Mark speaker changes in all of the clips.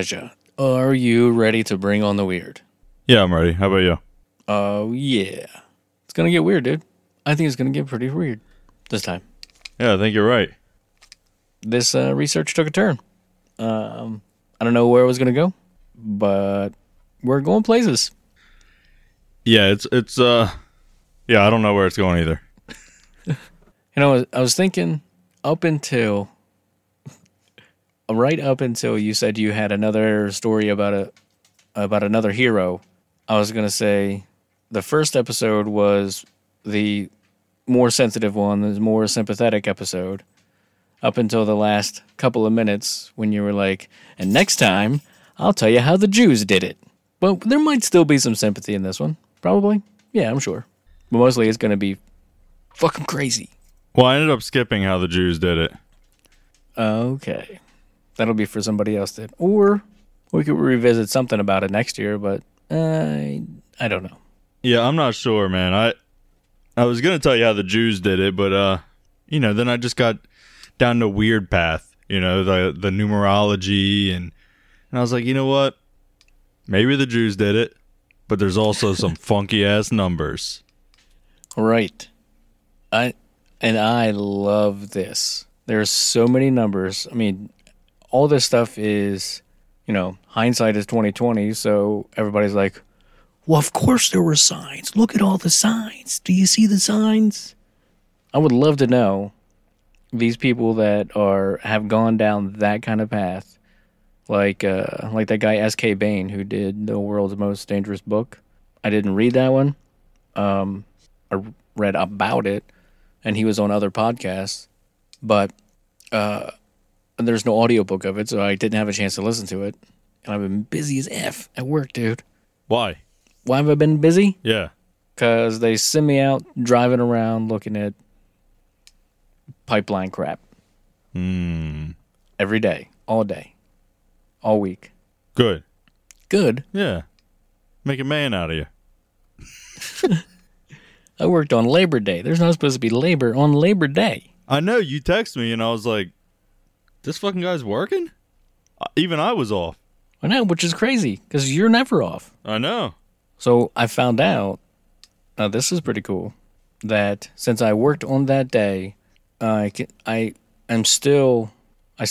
Speaker 1: Elijah, are you ready to bring on the weird?
Speaker 2: Yeah, I'm ready. How about you?
Speaker 1: Oh, yeah. It's going to get weird, dude. I think it's going to get pretty weird this time.
Speaker 2: Yeah, I think you're right.
Speaker 1: This uh, research took a turn. Um, I don't know where it was going to go, but we're going places.
Speaker 2: Yeah, it's it's uh yeah, I don't know where it's going either.
Speaker 1: You know, I was thinking up until right up until you said you had another story about a about another hero. I was gonna say the first episode was the more sensitive one, the more sympathetic episode. Up until the last couple of minutes when you were like, and next time I'll tell you how the Jews did it. Well, there might still be some sympathy in this one. Probably. Yeah, I'm sure. But mostly it's gonna be fucking crazy.
Speaker 2: Well, I ended up skipping how the Jews did it.
Speaker 1: Okay. That'll be for somebody else then. Or we could revisit something about it next year, but uh, I don't know.
Speaker 2: Yeah, I'm not sure, man. I I was gonna tell you how the Jews did it, but uh, you know, then I just got down the weird path. You know, the the numerology and and I was like, you know what? Maybe the Jews did it, but there's also some funky ass numbers.
Speaker 1: Right. I and I love this. There's so many numbers. I mean, all this stuff is, you know, hindsight is 2020, so everybody's like, "Well, of course there were signs. Look at all the signs. Do you see the signs?" I would love to know these people that are have gone down that kind of path. Like uh like that guy SK Bain who did the world's most dangerous book. I didn't read that one. Um I read about it and he was on other podcasts, but uh, there's no audiobook of it, so I didn't have a chance to listen to it. And I've been busy as F at work, dude.
Speaker 2: Why?
Speaker 1: Why have I been busy?
Speaker 2: Yeah.
Speaker 1: Because they send me out driving around looking at pipeline crap
Speaker 2: Hmm.
Speaker 1: every day, all day, all week.
Speaker 2: Good.
Speaker 1: Good.
Speaker 2: Yeah. Make a man out of you.
Speaker 1: I worked on Labor Day. There's not supposed to be labor on Labor Day.
Speaker 2: I know you text me and I was like, this fucking guy's working? Even I was off.
Speaker 1: I know, which is crazy because you're never off.
Speaker 2: I know.
Speaker 1: So I found out, now this is pretty cool, that since I worked on that day, I can, I am still, I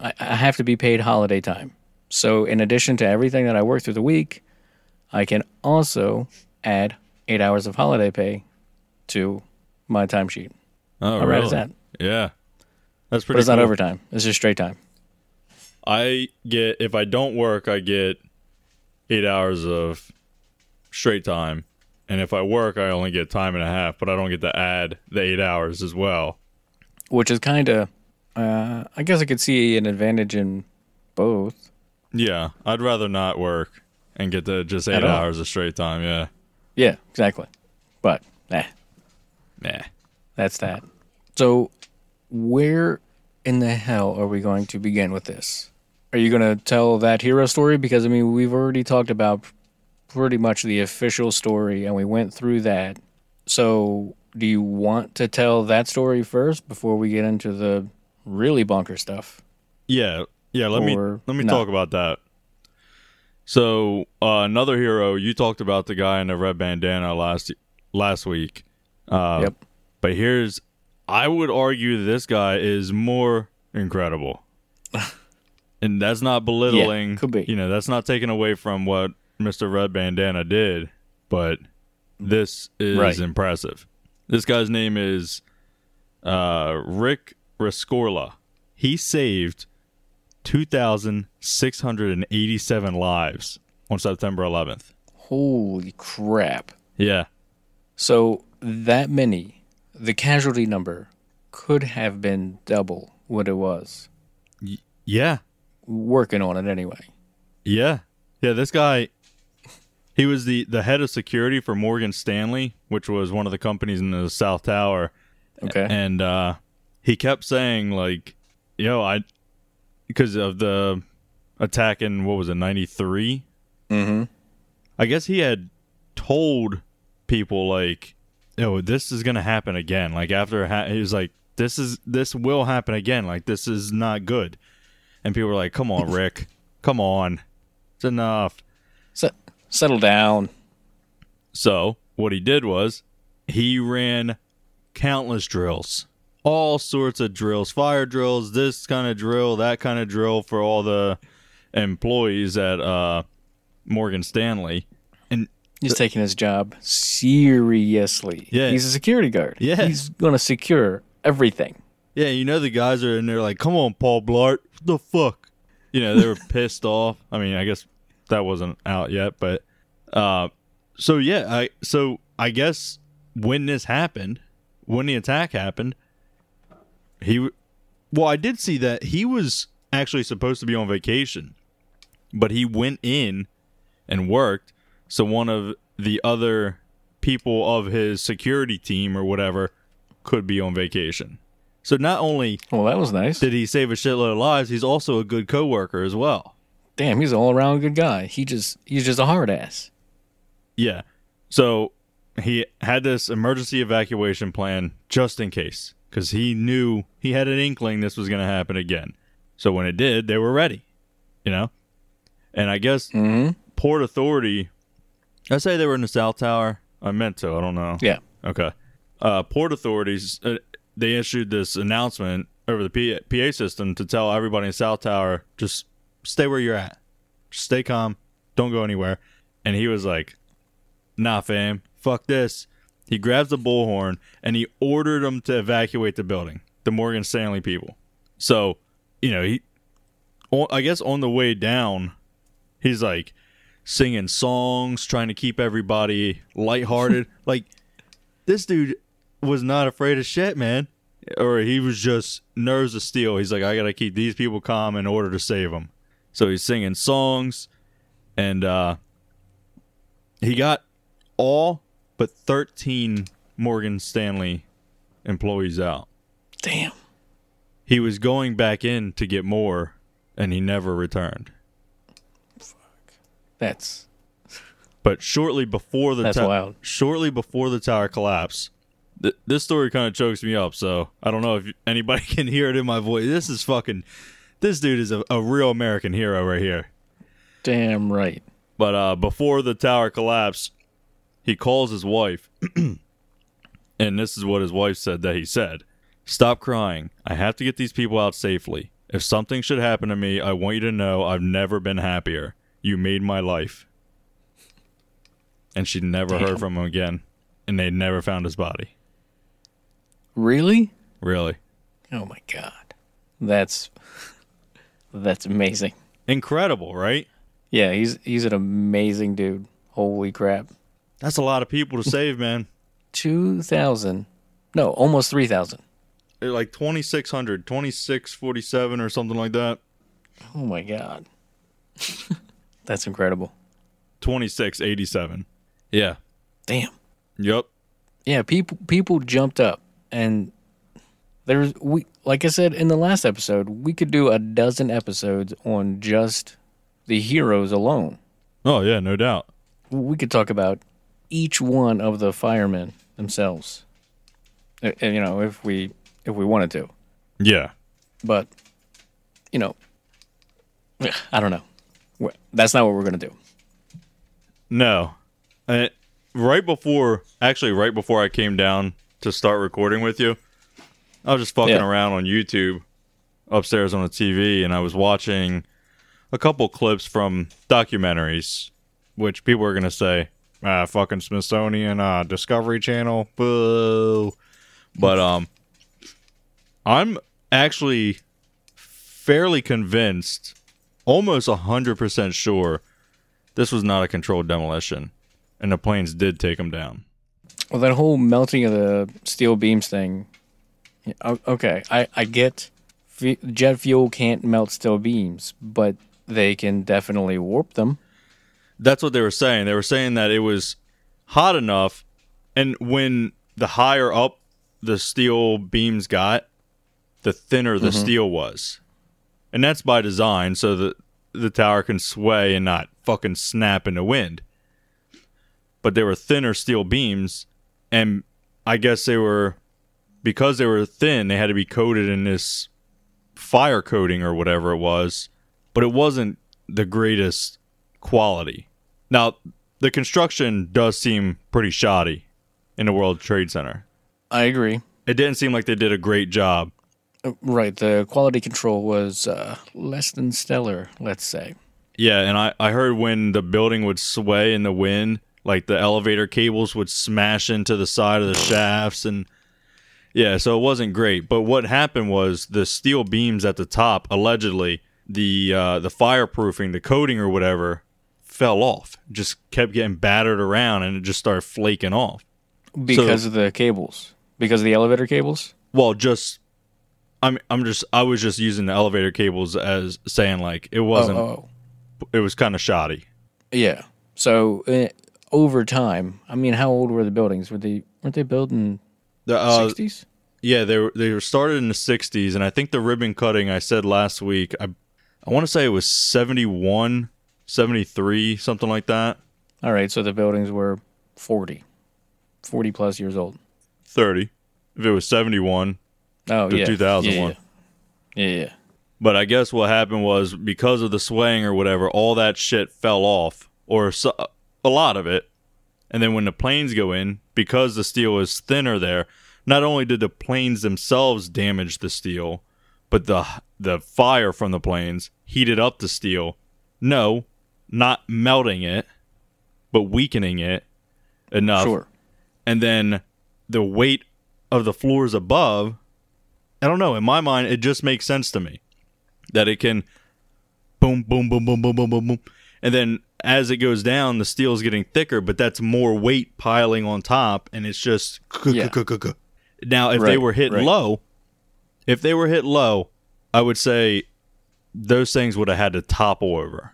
Speaker 1: I have to be paid holiday time. So in addition to everything that I work through the week, I can also add eight hours of holiday pay to my timesheet.
Speaker 2: Oh,
Speaker 1: How
Speaker 2: really?
Speaker 1: that?
Speaker 2: Yeah. That's
Speaker 1: But
Speaker 2: pretty
Speaker 1: it's not overtime. It's just straight time.
Speaker 2: I get, if I don't work, I get eight hours of straight time. And if I work, I only get time and a half, but I don't get to add the eight hours as well.
Speaker 1: Which is kind of, uh, I guess I could see an advantage in both.
Speaker 2: Yeah. I'd rather not work and get to just eight hours of straight time. Yeah.
Speaker 1: Yeah, exactly. But, eh.
Speaker 2: Nah.
Speaker 1: That's that. So, where in the hell are we going to begin with this? Are you going to tell that hero story? Because, I mean, we've already talked about pretty much the official story and we went through that. So, do you want to tell that story first before we get into the really bonker stuff?
Speaker 2: Yeah, yeah. Let me let me
Speaker 1: not.
Speaker 2: talk about that. So uh, another hero, you talked about the guy in the red bandana last last week. Uh,
Speaker 1: Yep.
Speaker 2: But here's, I would argue this guy is more incredible, and that's not belittling.
Speaker 1: could be.
Speaker 2: You know, that's not taking away from what Mister Red Bandana did, but this is
Speaker 1: Right.
Speaker 2: impressive. This guy's name is uh, Rick Rescorla. He saved 2,687 lives on September 11th.
Speaker 1: Holy crap.
Speaker 2: Yeah.
Speaker 1: So that many, the casualty number could have been double what it was.
Speaker 2: Yeah.
Speaker 1: Working on it anyway.
Speaker 2: Yeah. Yeah, this guy he was the the head of security for Morgan Stanley, which was one of the companies in the South Tower.
Speaker 1: Okay.
Speaker 2: And uh he kept saying like, "Yo, I because of the attack in what was it, 93?"
Speaker 1: mm-hmm.
Speaker 2: I guess he had told people like, "Yo, this is going to happen again." Like after ha- he was like, "This is this will happen again. Like this is not good." And people were like, "Come on, Rick. Come on. It's enough."
Speaker 1: Settle down.
Speaker 2: So, what he did was he ran countless drills. All sorts of drills, fire drills, this kind of drill, that kind of drill for all the employees at uh, Morgan Stanley. And
Speaker 1: He's taking his job seriously.
Speaker 2: Yeah.
Speaker 1: He's a security guard.
Speaker 2: Yeah.
Speaker 1: He's going to secure everything.
Speaker 2: Yeah, you know the guys are in there like, "Come on, Paul Blart, what the fuck?" You know they were pissed off. I mean, I guess that wasn't out yet, but uh, so yeah, I so I guess when this happened, when the attack happened, he well, I did see that he was actually supposed to be on vacation, but he went in and worked. So one of the other people of his security team or whatever could be on vacation. So not only
Speaker 1: Well, that was nice.
Speaker 2: did he save a shitload of lives, he's also a good coworker as well.
Speaker 1: Damn, he's an all around good guy. He just he's just a hard ass.
Speaker 2: Yeah. So he had this emergency evacuation plan just in case because he knew he had an inkling this was going to happen again. So when it did, they were ready, you know? And I guess
Speaker 1: Mm-hmm.
Speaker 2: Port Authority, I say they were in the South Tower. I meant to. I don't know.
Speaker 1: Yeah.
Speaker 2: Okay. Uh, port authorities uh, they issued this announcement over the P- PA system to tell everybody in South Tower just stay where you're at, just stay calm, don't go anywhere. And he was like, "Nah, fam, fuck this." He grabs the bullhorn and he ordered them to evacuate the building, the Morgan Stanley people. So, you know, he, I guess on the way down, he's like singing songs, trying to keep everybody lighthearted. like this dude was not afraid of shit, man. Or he was just nerves of steel. He's like, I gotta keep these people calm in order to save them. So he's singing songs, and uh, he got all but thirteen Morgan Stanley employees out.
Speaker 1: Damn.
Speaker 2: He was going back in to get more, and he never returned. Fuck.
Speaker 1: That's
Speaker 2: But shortly before the
Speaker 1: That's
Speaker 2: to-
Speaker 1: wild.
Speaker 2: shortly before the tower collapse, th- this story kind of chokes me up. So I don't know if anybody can hear it in my voice. This is fucking. This dude is a, a real American hero right here.
Speaker 1: damn right.
Speaker 2: But uh, before the tower collapsed, he calls his wife, and this is what his wife said that he said: "Stop crying. I have to get these people out safely. If something should happen to me, I want you to know I've never been happier. You made my life." And she never
Speaker 1: Damn.
Speaker 2: heard from him again, and they never found his body.
Speaker 1: Really?
Speaker 2: Really
Speaker 1: Oh my god. That's that's amazing.
Speaker 2: incredible, right?
Speaker 1: Yeah, he's he's an amazing dude. Holy crap.
Speaker 2: That's a lot of people to save, man.
Speaker 1: Two thousand. No, almost three thousand.
Speaker 2: They're like 2600 2647 or something like that
Speaker 1: Oh my god. That's incredible.
Speaker 2: 2687 yeah
Speaker 1: Damn.
Speaker 2: yep
Speaker 1: Yeah, people people jumped up and there's we like I said in the last episode, we could do a dozen episodes on just the heroes alone.
Speaker 2: oh yeah no doubt
Speaker 1: We could talk about each one of the firemen themselves. You know, if we if we wanted to.
Speaker 2: yeah
Speaker 1: But you know, I don't know. That's not what we're going to do.
Speaker 2: no Uh, right before actually right before i came down to start recording with you i was just fucking
Speaker 1: Yeah.
Speaker 2: around on youtube upstairs on the tv and i was watching a couple clips from documentaries which people are gonna say ah fucking smithsonian uh discovery channel boo but um I'm actually fairly convinced, almost 100% sure, this was not a controlled demolition. And the planes did take them down.
Speaker 1: Well, that whole melting of the steel beams thing. Yeah, Okay, I I get f- jet fuel can't melt steel beams, but they can definitely warp them.
Speaker 2: That's what they were saying. They were saying that it was hot enough, and when the higher up the steel beams got, the thinner the mm-hmm. steel was, and that's by design so that the tower can sway and not fucking snap in the wind. But they were thinner steel beams, and I guess they were because they were thin. They had to be coated in this fire coating or whatever it was, but it wasn't the greatest quality. Now, the construction does seem pretty shoddy in the World Trade Center.
Speaker 1: I agree.
Speaker 2: It didn't seem like they did a great job.
Speaker 1: Uh, Right, the quality control was uh, less than stellar, let's say.
Speaker 2: Yeah, and I, I heard when the building would sway in the wind, like the elevator cables would smash into the side of the shafts and yeah, so it wasn't great. But what happened was the steel beams at the top, allegedly, the uh, the fireproofing, the coating or whatever, fell off. Just kept getting battered around and it just started flaking off.
Speaker 1: Because of the cables. Because of the elevator cables?
Speaker 2: Well, just I'm I'm just I was just using the elevator cables as saying like it wasn't
Speaker 1: Oh,
Speaker 2: it was kind of shoddy.
Speaker 1: yeah. So uh, over time, I mean, how old were the buildings? Were they weren't they built in
Speaker 2: The uh,
Speaker 1: sixties?
Speaker 2: yeah, they were they were started in the 60s and I think the ribbon cutting I said last week I I want to say it was 71, 73, something like that.
Speaker 1: All right, so the buildings were 40, 40 plus years old.
Speaker 2: 30. If it was 71,
Speaker 1: Oh yeah,
Speaker 2: 2001.
Speaker 1: Yeah, yeah. yeah.
Speaker 2: But I guess what happened was because of the swaying or whatever, all that shit fell off, or so, a lot of it. And then when the planes go in, because the steel is thinner there, not only did the planes themselves damage the steel, but the the fire from the planes heated up the steel. No, not melting it, but weakening it enough
Speaker 1: Sure.
Speaker 2: and then the weight of the floors above i don't know in my mind it just makes sense to me that it can boom boom boom boom boom boom boom boom and then as it goes down the steel's getting thicker but that's more weight piling on top and it's just
Speaker 1: Yeah.
Speaker 2: now if they were hit
Speaker 1: right.
Speaker 2: low if they were hit low i would say those things would have had to topple over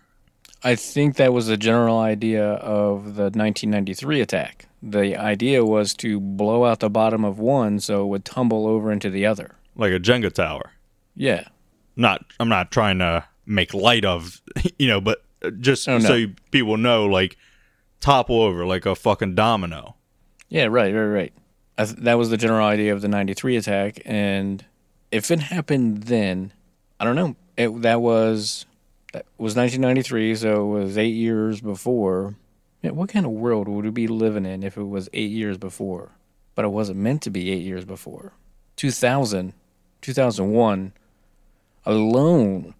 Speaker 1: I think that was the general idea of the 1993 attack. The idea was to blow out the bottom of one so it would tumble over into the other.
Speaker 2: like a jenga tower
Speaker 1: Yeah.
Speaker 2: not I'm not trying to make light of you know, but just
Speaker 1: Oh, no.
Speaker 2: so people know, like topple over like a fucking domino.
Speaker 1: Yeah, right, right, right. I th- that was the general idea of the 93 attack. And if it happened then, I don't know. It, that was that was 1993, so it was eight years before. Yeah, what kind of world would we be living in if it was eight years before? But it wasn't meant to be eight years before. 2000, 2001 alone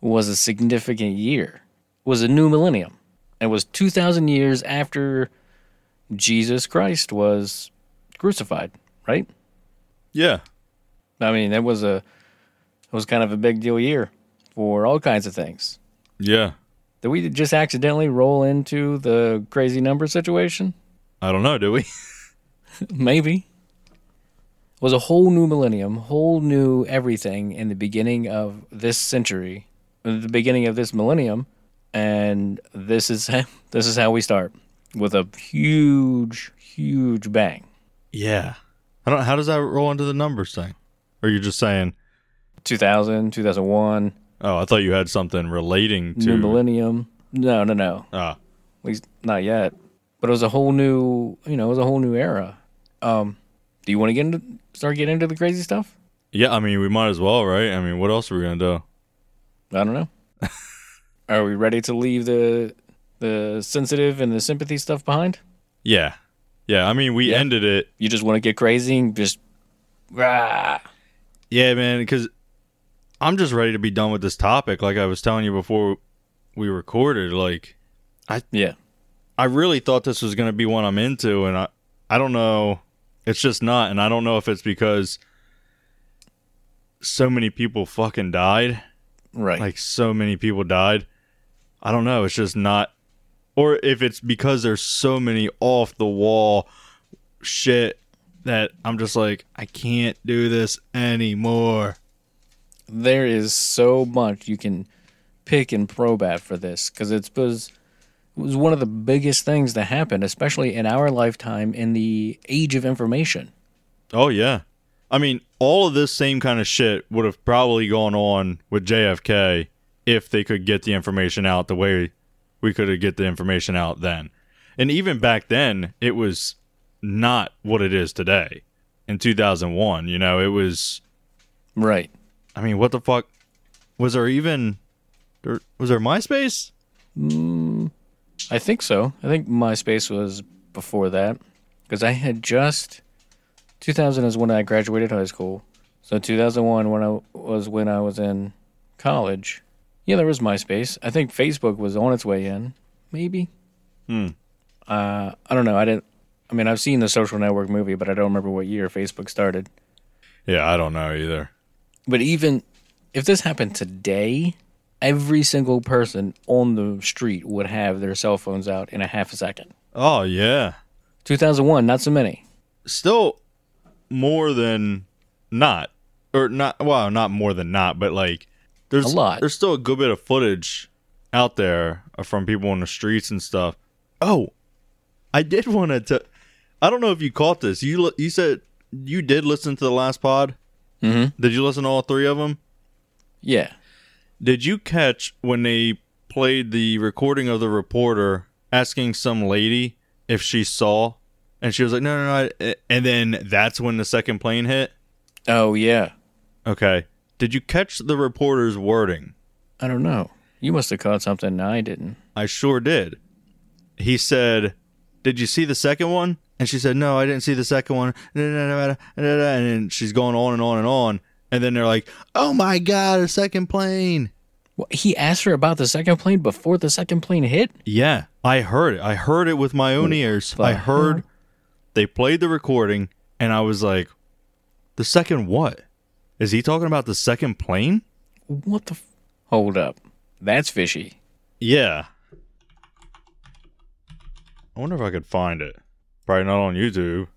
Speaker 1: was a significant year. Was a new millennium. It was 2,000 years after Jesus Christ was crucified, right?
Speaker 2: Yeah.
Speaker 1: I mean, that was a it was kind of a big deal year for all kinds of things.
Speaker 2: Yeah.
Speaker 1: Did we just accidentally roll into the crazy number situation?
Speaker 2: I don't know, do we?
Speaker 1: Maybe. It was a whole new millennium, whole new everything in the beginning of this century, the beginning of this millennium, and this is this is how we start with a huge, huge bang.
Speaker 2: yeah. I don't how does that roll into the numbers thing? Or you're just saying
Speaker 1: 2000, 2001,
Speaker 2: oh, I thought you had something relating to
Speaker 1: new millennium. No, no, no.
Speaker 2: Ah.
Speaker 1: At least not yet. But it was a whole new, you know, it was a whole new era. Um, do you want to get into start getting into the crazy stuff?
Speaker 2: Yeah, I mean we might as well, right? I mean, what else are we gonna do?
Speaker 1: I don't know. Are we ready to leave the the sensitive and the sympathy stuff behind?
Speaker 2: Yeah. Yeah, I mean we
Speaker 1: Yeah.
Speaker 2: ended it
Speaker 1: You just want to get crazy and just rah.
Speaker 2: Yeah, man, because I'm just ready to be done with this topic. Like I was telling you before we recorded, like I
Speaker 1: Yeah.
Speaker 2: I really thought this was going to be one I'm into, and I I don't know. It's just not, and I don't know if it's because so many people fucking died.
Speaker 1: Right.
Speaker 2: Like so many people died. I don't know. It's just not. Or if it's because there's so many off the wall shit that I'm just like, I can't do this anymore.
Speaker 1: there is so much you can pick and probe at for this because it was it was one of the biggest things that happened, especially in our lifetime in the age of information.
Speaker 2: Oh yeah. I mean, all of this same kind of shit would have probably gone on with JFK if they could get the information out the way we could get the information out then. And even back then, it was not what it is today. In 2001, you know, it was
Speaker 1: Right.
Speaker 2: I mean, what the fuck was there even there, was there MySpace?
Speaker 1: Mm, I think so. I think MySpace was before that because I had just 2000 is when I graduated high school. So 2001 when I was when I was in college. Yeah, there was MySpace. I think Facebook was on its way in. Maybe.
Speaker 2: Hmm.
Speaker 1: Uh, I don't know. I didn't. I mean, I've seen the Social Network movie, but I don't remember what year Facebook started.
Speaker 2: Yeah, I don't know either.
Speaker 1: But even if this happened today, every single person on the street would have their cell phones out in a half a second.
Speaker 2: Oh yeah.
Speaker 1: 2001, not so many.
Speaker 2: still more than not or not well not more than not but like there's
Speaker 1: A lot.
Speaker 2: there's still a good bit of footage out there from people on the streets and stuff oh i did want to i don't know if you caught this you you said you did listen to the last pod
Speaker 1: Mm-hmm.
Speaker 2: did you listen to all three of them
Speaker 1: Yeah.
Speaker 2: did you catch when they played the recording of the reporter asking some lady if she saw and she was like no no no I-" and then that's when the second plane hit
Speaker 1: Oh, yeah.
Speaker 2: Okay. Did you catch the reporter's wording?
Speaker 1: I don't know. You must have caught something I didn't.
Speaker 2: I sure did. He said, Did you see the second one? And she said, No, I didn't see the second one. And then she's going on and on and on. And then they're like, Oh my God, a second plane.
Speaker 1: What, he asked her about the second plane before the second plane hit?
Speaker 2: Yeah, I heard it. I heard it with my own ears. I heard they played the recording, and I was like, The second what? Is he talking about the second plane?
Speaker 1: What the? F- Hold up. That's fishy.
Speaker 2: Yeah. I wonder if I could find it. Probably not on YouTube.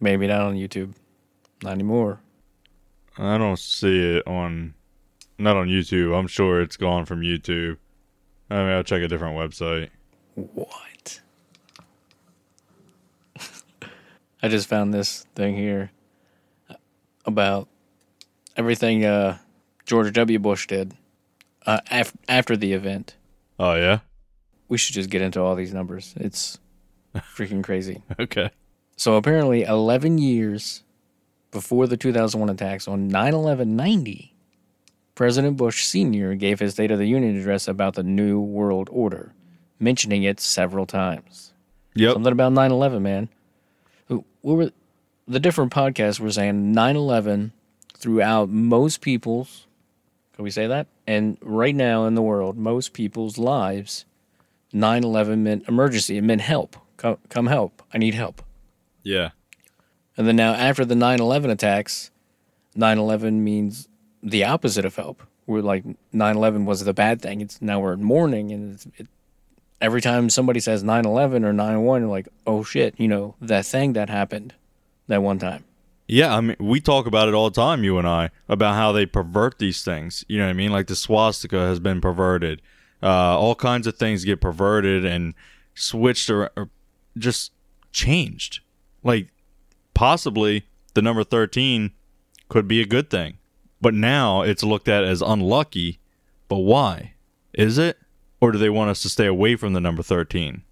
Speaker 1: Maybe not on YouTube. Not anymore.
Speaker 2: I don't see it on not on YouTube. I'm sure it's gone from YouTube. I mean, I'll check a different website.
Speaker 1: What? I just found this thing here about everything uh, George W. Bush did uh, af- after the event.
Speaker 2: Oh yeah.
Speaker 1: We should just get into all these numbers. It's freaking crazy.
Speaker 2: Okay.
Speaker 1: So apparently, 11 years before the 2001 attacks on 9 11 90, President Bush Sr. gave his State of the Union address about the New World Order, mentioning it several times.
Speaker 2: Yep.
Speaker 1: Something about 9 11, man. What were the different podcasts were saying 9 11 throughout most people's, can we say that? And right now in the world, most people's lives, 9 11 meant emergency. It meant help. Come, come help. I need help.
Speaker 2: Yeah.
Speaker 1: And then now, after the 9 11 attacks, 9 11 means the opposite of help. We're like 9 11 was the bad thing. It's now we're in mourning. And it's, it, every time somebody says 9 11 or 9 1, you're like, oh shit, you know, that thing that happened that one time.
Speaker 2: Yeah, I mean, we talk about it all the time, you and I, about how they pervert these things. You know what I mean? Like the swastika has been perverted. Uh, all kinds of things get perverted and switched or, or just changed. Like possibly the number 13 could be a good thing. But now it's looked at as unlucky. But why? Is it? Or do they want us to stay away from the number 13?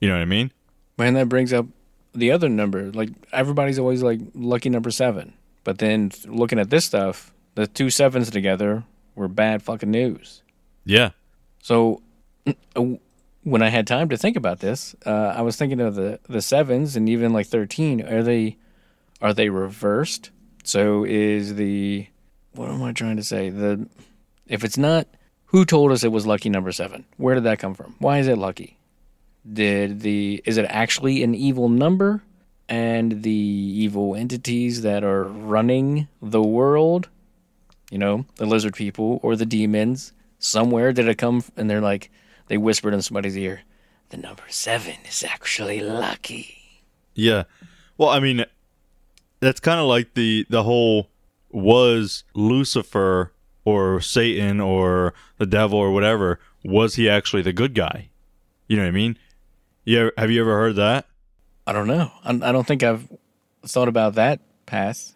Speaker 2: You know what I mean?
Speaker 1: Man, that brings up the other number. Like, everybody's always like lucky number seven. But then looking at this stuff, the two sevens together were bad fucking news.
Speaker 2: Yeah.
Speaker 1: So uh, when I had time to think about this, uh, I was thinking of the the sevens and even like thirteen. Are they are they reversed? So is the what am I trying to say? The if it's not who told us it was lucky number seven? Where did that come from? Why is it lucky? Did the is it actually an evil number? And the evil entities that are running the world you know, the lizard people or the demons. Somewhere did it come and they're like they whispered in somebody's ear, the number seven is actually lucky.
Speaker 2: Yeah. Well, I mean, that's kind of like the the whole was Lucifer or Satan or the devil or whatever was he actually the good guy? You know what I mean? Yeah. Have you ever heard that?
Speaker 1: I don't know. I, I don't think I've thought about that pass.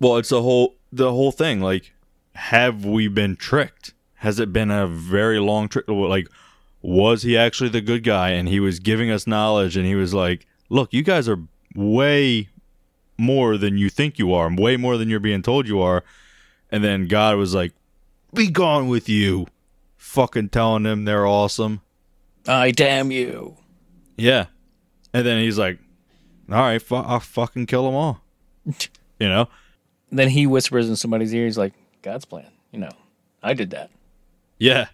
Speaker 2: Well, it's the whole the whole thing. Like, have we been tricked? Has it been a very long trick? Like, was he actually the good guy and he was giving us knowledge and he was like, "Look, you guys are way more than you think you are, way more than you're being told you are." And then God was like, "Be gone with you." Fucking telling them they're awesome.
Speaker 1: I damn you.
Speaker 2: Yeah. And then he's like, "All right, fu- I'll fucking kill them all." you know?
Speaker 1: Then he whispers in somebody's ear, he's like, God's plan. You know, I did that.
Speaker 2: Yeah.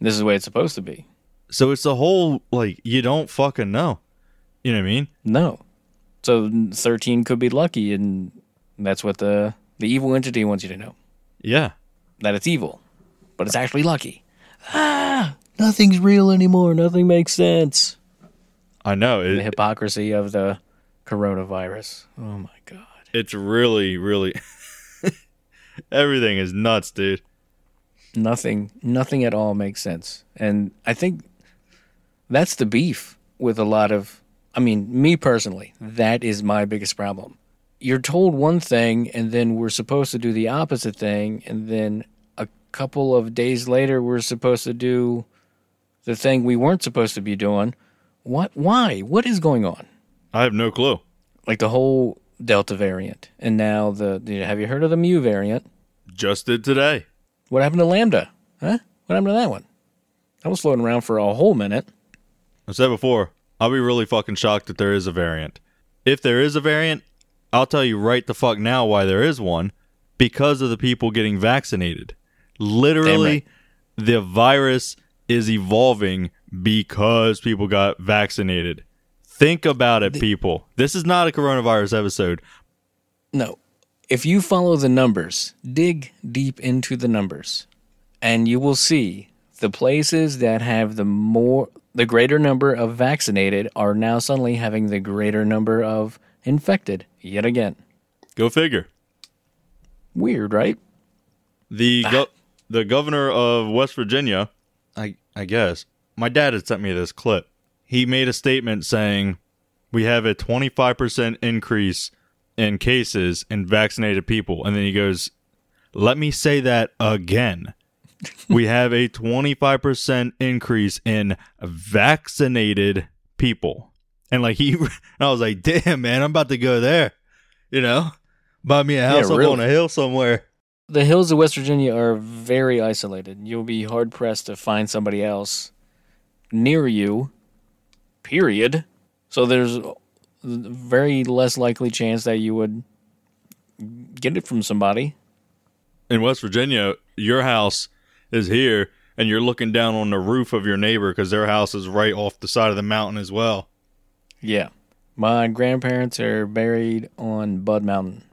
Speaker 1: This is the way it's supposed to be.
Speaker 2: So it's the whole like you don't fucking know. You know what I mean?
Speaker 1: No. So 13 could be lucky, and that's what the, the evil entity wants you to know
Speaker 2: Yeah.
Speaker 1: that it's evil, but it's actually lucky. Ah, nothing's real anymore. Nothing makes sense.
Speaker 2: I know.
Speaker 1: The hypocrisy of the coronavirus. Oh my God.
Speaker 2: it's really, really everything is nuts, dude.
Speaker 1: nothing nothing at all makes sense and i think that's the beef with a lot of i mean me personally that is my biggest problem you're told one thing and then we're supposed to do the opposite thing and then a couple of days later we're supposed to do the thing we weren't supposed to be doing what why what is going on
Speaker 2: I have no clue.
Speaker 1: like the whole delta variant and now the, the have you heard of the mu variant
Speaker 2: Just did today.
Speaker 1: What happened to Lambda? Huh? What happened to that one? That was floating around for a whole minute.
Speaker 2: I said before, I'll be really fucking shocked that there is a variant. If there is a variant, I'll tell you right the fuck now why there is one. Because of the people getting vaccinated. Literally, the virus is evolving because people got vaccinated. Think about it, people. This is not a coronavirus episode.
Speaker 1: No. If you follow the numbers, dig deep into the numbers, and you will see the places that have the more the greater number of vaccinated are now suddenly having the greater number of infected yet again.
Speaker 2: Go figure.
Speaker 1: Weird, right?
Speaker 2: The go- the governor of West Virginia, I guess my dad had sent me this clip. He made a statement saying we have a 25% increase in cases in vaccinated people and then he goes, "Let me say that again." we have a 25% increase in vaccinated people. And like he I was like, "Damn, man, I'm about to go there." You know? Buy me a house up
Speaker 1: really.
Speaker 2: on a hill somewhere.
Speaker 1: The hills of West Virginia are very isolated. You'll be hard pressed to find somebody else near you, period. So there's very less likely chance that you would get it from somebody.
Speaker 2: in West Virginia, your house is here and you're looking down on the roof of your neighbor because their house is right off the side of the mountain as well.
Speaker 1: Yeah. My grandparents are buried on Bud Mountain.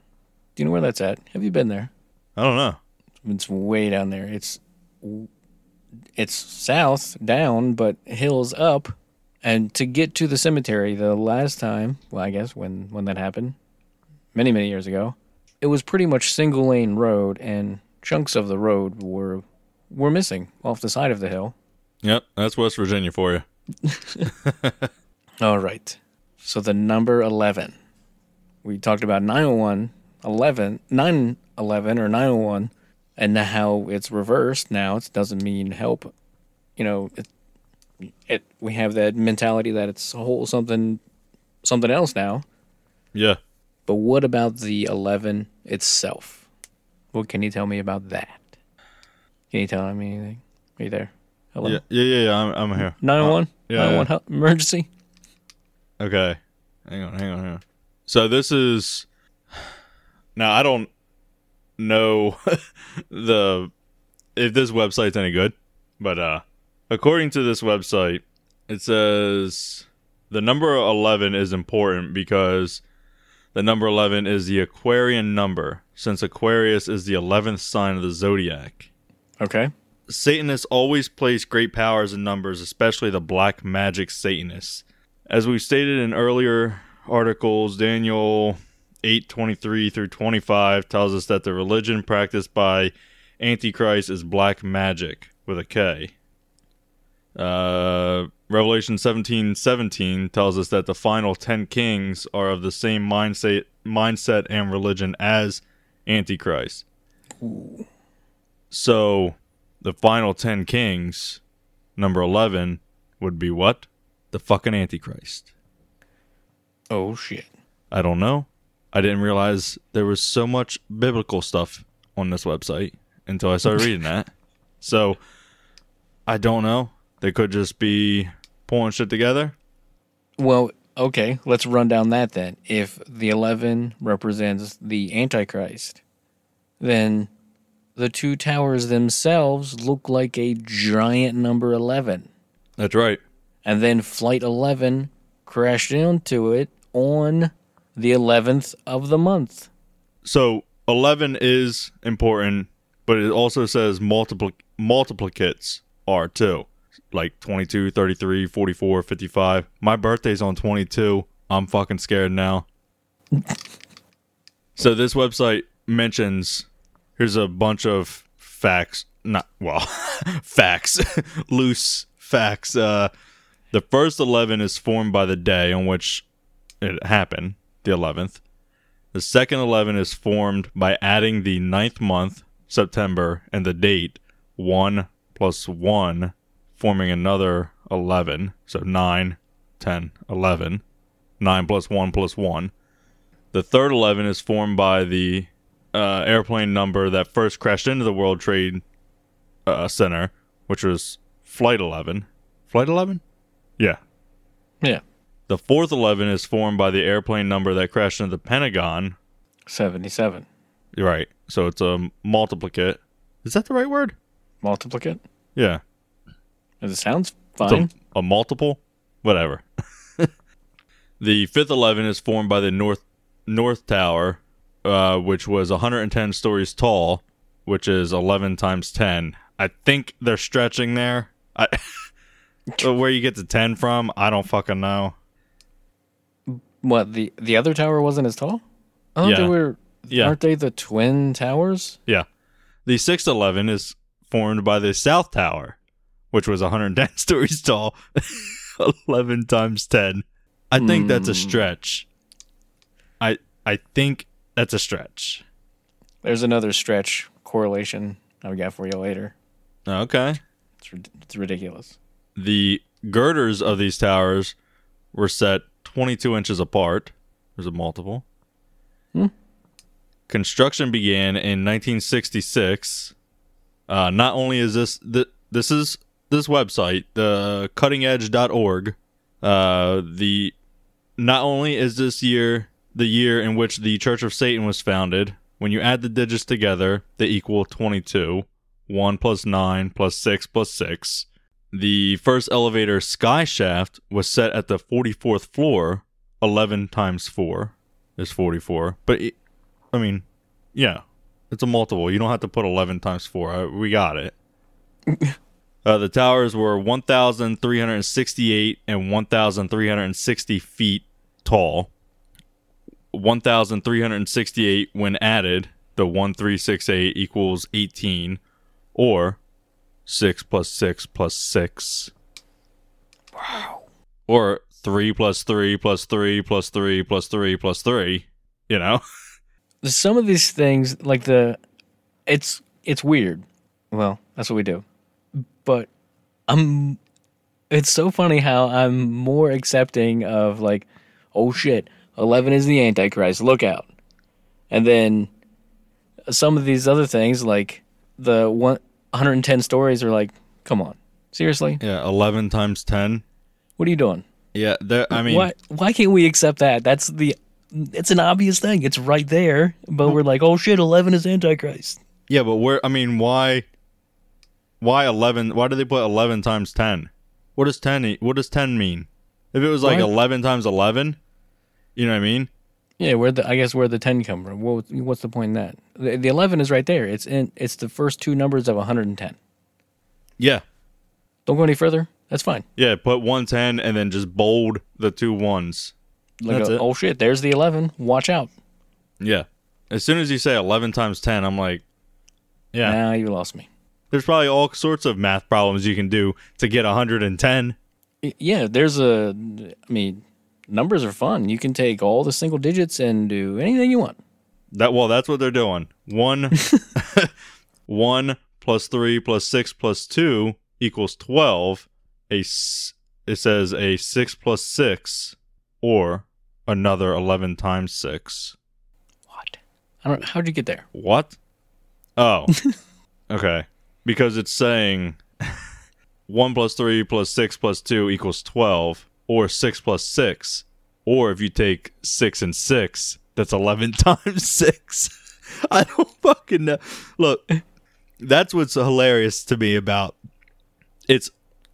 Speaker 1: Do you know where that's at? Have you been there?
Speaker 2: I don't know.
Speaker 1: It's way down there. It's it's south down, but hills up. And to get to the cemetery, the last time, well, I guess when when that happened, many many years ago, it was pretty much single lane road, and chunks of the road were were missing off the side of the hill.
Speaker 2: Yep, that's West Virginia for you.
Speaker 1: All right. So the number 11. We talked about 901, 11, 911 or 901 and now how it's reversed now. It doesn't mean help. You know, it, it we have that mentality that it's a whole something something else now.
Speaker 2: Yeah.
Speaker 1: But what about the 11 itself? What can you tell me about that? Can you tell me anything? Are you there? Hello?
Speaker 2: Yeah, yeah, yeah, yeah I'm, I'm here.
Speaker 1: 911?
Speaker 2: Uh, yeah,
Speaker 1: 911
Speaker 2: yeah.
Speaker 1: help- emergency?
Speaker 2: Okay. Hang on, hang on, hang on. So this is now I don't know the if this website's any good, but uh according to this website, it says the number 11 is important because the number 11 is the Aquarian number. since Aquarius is the 11th sign of the zodiac.
Speaker 1: Okay.
Speaker 2: Satanists always place great powers in numbers, especially the black magic Satanists. As we've stated in earlier articles, Daniel 8:23 through 25 tells us that the religion practiced by Antichrist is black magic with a K. Uh, Revelation 17:17 tells us that the final 10 kings are of the same mindset mindset and religion as Antichrist. So, the final 10 kings, number 11 would be what? The fucking Antichrist.
Speaker 1: Oh shit.
Speaker 2: I don't know. I didn't realize there was so much biblical stuff on this website until I started reading that. So I don't know. They could just be pulling shit together.
Speaker 1: Well, okay, let's run down that then. If the 11 represents the Antichrist, then the two towers themselves look like a giant number 11.
Speaker 2: That's right.
Speaker 1: And then Flight 11 crashed into it on the 11th of the month.
Speaker 2: So 11 is important, but it also says multiple multiplicates are too. Like 22, 33, 44, 55. My birthday's on 22. I'm fucking scared now. so this website mentions here's a bunch of facts, not well, facts, loose facts. Uh the first 11 is formed by the day on which it happened, the 11th. The second 11 is formed by adding the ninth month, September, and the date, 1 plus 1, forming another 11. So 9, 10, 11. 9 plus 1 plus 1. The third 11 is formed by the uh, airplane number that first crashed into the World Trade uh, Center, which was Flight 11. Flight 11? Yeah,
Speaker 1: Yeah.
Speaker 2: The fourth 11 is formed by the airplane number that crashed into the Pentagon.
Speaker 1: 77.
Speaker 2: Right. So it's a multiplicate. Is that the right word?
Speaker 1: Multiplicate?
Speaker 2: Yeah.
Speaker 1: It sounds fine.
Speaker 2: a, a multiple? Whatever. the fifth 11 is formed by the North North Tower, uh, which was 110 stories tall, which is 11 times 10. I think they're stretching there. I, where you get the 10 from, I don't fucking know.
Speaker 1: What, the, the other tower wasn't as tall? I thought
Speaker 2: Yeah.
Speaker 1: they were.
Speaker 2: Yeah.
Speaker 1: Aren't they the twin towers?
Speaker 2: Yeah. The 611 is formed by the South Tower, which was 110 stories tall. 11 times 10. I think that's a hmm. stretch. I I think that's a stretch.
Speaker 1: There's another stretch correlation I've got for you later.
Speaker 2: Okay.
Speaker 1: It's, it's ridiculous.
Speaker 2: The girders of these towers were set 22 inches apart. There's a multiple. Construction began in 1966. Uh, not only is this th- this is this website, the cuttingedge.org, uh, the not only is this year the year in which the Church of Satan was founded, when you add the digits together, they equal 22. 1 plus 9 plus 6 plus 6. The first elevator sky shaft was set at the 44th floor. 11 times 4 is 44. But, it, I mean, yeah, it's a multiple. You don't have to put 11 times 4. Uh, we got it. uh, the towers were 1,368 and 1,360 feet tall. 1,368 when added, the 1368 equals 18, or 6 plus 6 plus 6. Wow. Or 3 plus 3 plus 3 plus 3 plus 3 plus 3, you know?
Speaker 1: Some of these things, like the, it's it's weird. Well, that's what we do. But I'm. It's so funny how I'm more accepting of like, oh shit, eleven is the Antichrist. Look out. And then some of these other things, like the one 110 stories, are like, come on, seriously,
Speaker 2: Yeah, 11 times 10.
Speaker 1: what are you doing?
Speaker 2: Yeah, there, I mean,
Speaker 1: why why can't we accept that? That's the it's an obvious thing. It's right there, but we're like, oh shit, eleven is Antichrist.
Speaker 2: yeah, but where, I mean, why, why 11, why do they put 11 times 10? What does 10, e- what does 10 mean? If it was like
Speaker 1: What?
Speaker 2: 11 times 11, you know what I mean?
Speaker 1: Yeah, where the I guess where the ten come from? What, what's the point in that? The, the eleven is right there. It's in. It's the first two numbers of 110.
Speaker 2: Yeah.
Speaker 1: Don't go any further. That's fine.
Speaker 2: Yeah, put 110 and then just bold the two ones.
Speaker 1: Like
Speaker 2: That's
Speaker 1: a-
Speaker 2: it.
Speaker 1: oh shit, there's the 11. Watch out.
Speaker 2: Yeah. As soon as you say 11 times 10, I'm like, yeah.
Speaker 1: Now you lost me.
Speaker 2: There's probably all sorts of math problems you can do to get 110.
Speaker 1: Yeah, there's a. I mean, numbers are fun. You can take all the single digits and do anything you want.
Speaker 2: That well, that's what they're doing. One, one plus three plus six plus two equals twelve. A it says a six plus six, or another eleven times six.
Speaker 1: What? I don't. How'd you get there?
Speaker 2: What? Oh, okay. Because it's saying one plus three plus six plus two equals twelve, or six plus six, or if you take six and six, that's eleven times six. I don't fucking know. Look, that's what's hilarious to me about it's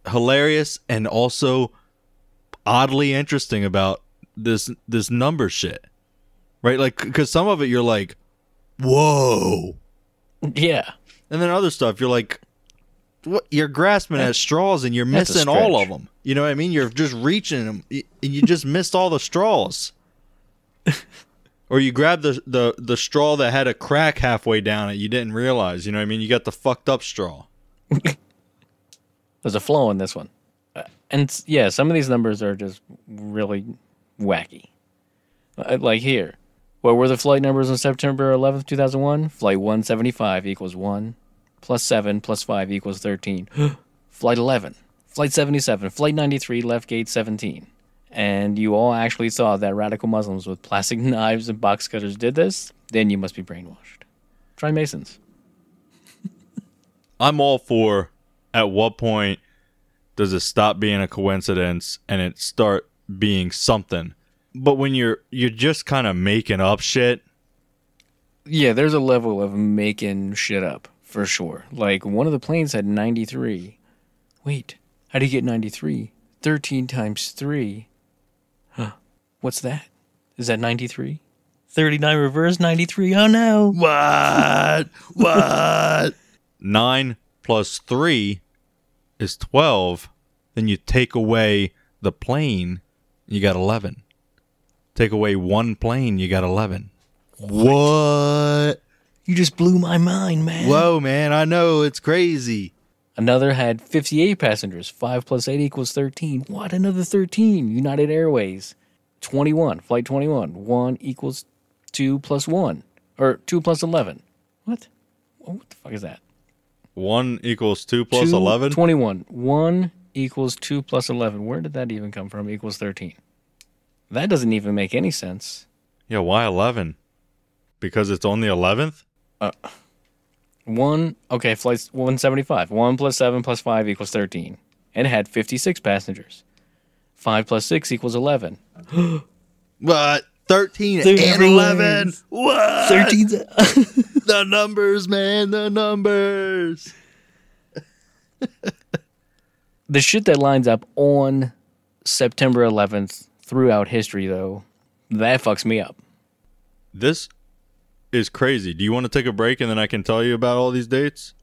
Speaker 2: hilarious and also oddly interesting about this this number shit. Right? Like cuz some of it you're like, "Whoa."
Speaker 1: Yeah.
Speaker 2: And then other stuff, you're like, what? You're grasping at straws and you're
Speaker 1: That's
Speaker 2: missing all of them. You know what I mean? You're just reaching them, and you just missed all the straws. or you grabbed the, the the straw that had a crack halfway down it. You didn't realize. You know what I mean? You got the fucked up straw.
Speaker 1: There's a flow in this one. Uh, And yeah, some of these numbers are just really wacky. Uh, Like here. What were the flight numbers on September 11th, 2001? Flight 175 equals 1, plus 7 plus 5 equals 13. Flight 11, Flight 77, Flight 93, left gate 17. And you all actually saw that radical Muslims with plastic knives and box cutters did this? Then you must be brainwashed. Try Masons.
Speaker 2: I'm all for. At what point does it stop being a coincidence and it start being something? But when you're you're just kind of making up shit,
Speaker 1: Yeah, there's a level of making shit up for sure. Like one of the planes had 93. Wait, how do you get 93? 13 times 3. Huh. What's that? Is that 93? 39 reverse 93. Oh no.
Speaker 2: What? What? Nine plus three is 12. Then you take away the plane, you got 11. Take away one plane, you got 11. What?
Speaker 1: You just blew my mind, man.
Speaker 2: Whoa, man. I know. It's crazy.
Speaker 1: Another had 58 passengers. 5 plus 8 equals 13. What? Another 13. United Airways. 21. Flight 21. 1 equals 2 plus 1. Or 2 plus 11. What? What the fuck is that?
Speaker 2: One equals two plus
Speaker 1: Two-
Speaker 2: 11.
Speaker 1: 21. 1 equals 2 plus 11. Where did that even come from? Equals 13. That doesn't even make any sense.
Speaker 2: Yeah, why 11? Because it's on the 11th?
Speaker 1: Uh, 1, okay, flight's 175. 1 plus 7 plus 5 equals 13. And it had 56 passengers. 5 plus 6 equals 11.
Speaker 2: What? 13
Speaker 1: They're
Speaker 2: and 11. What?
Speaker 1: 13.
Speaker 2: The numbers, man. The numbers.
Speaker 1: the shit that lines up on September 11th throughout history, though, that fucks me up.
Speaker 2: This is crazy. Do you want to take a break and then I can tell you about all these dates?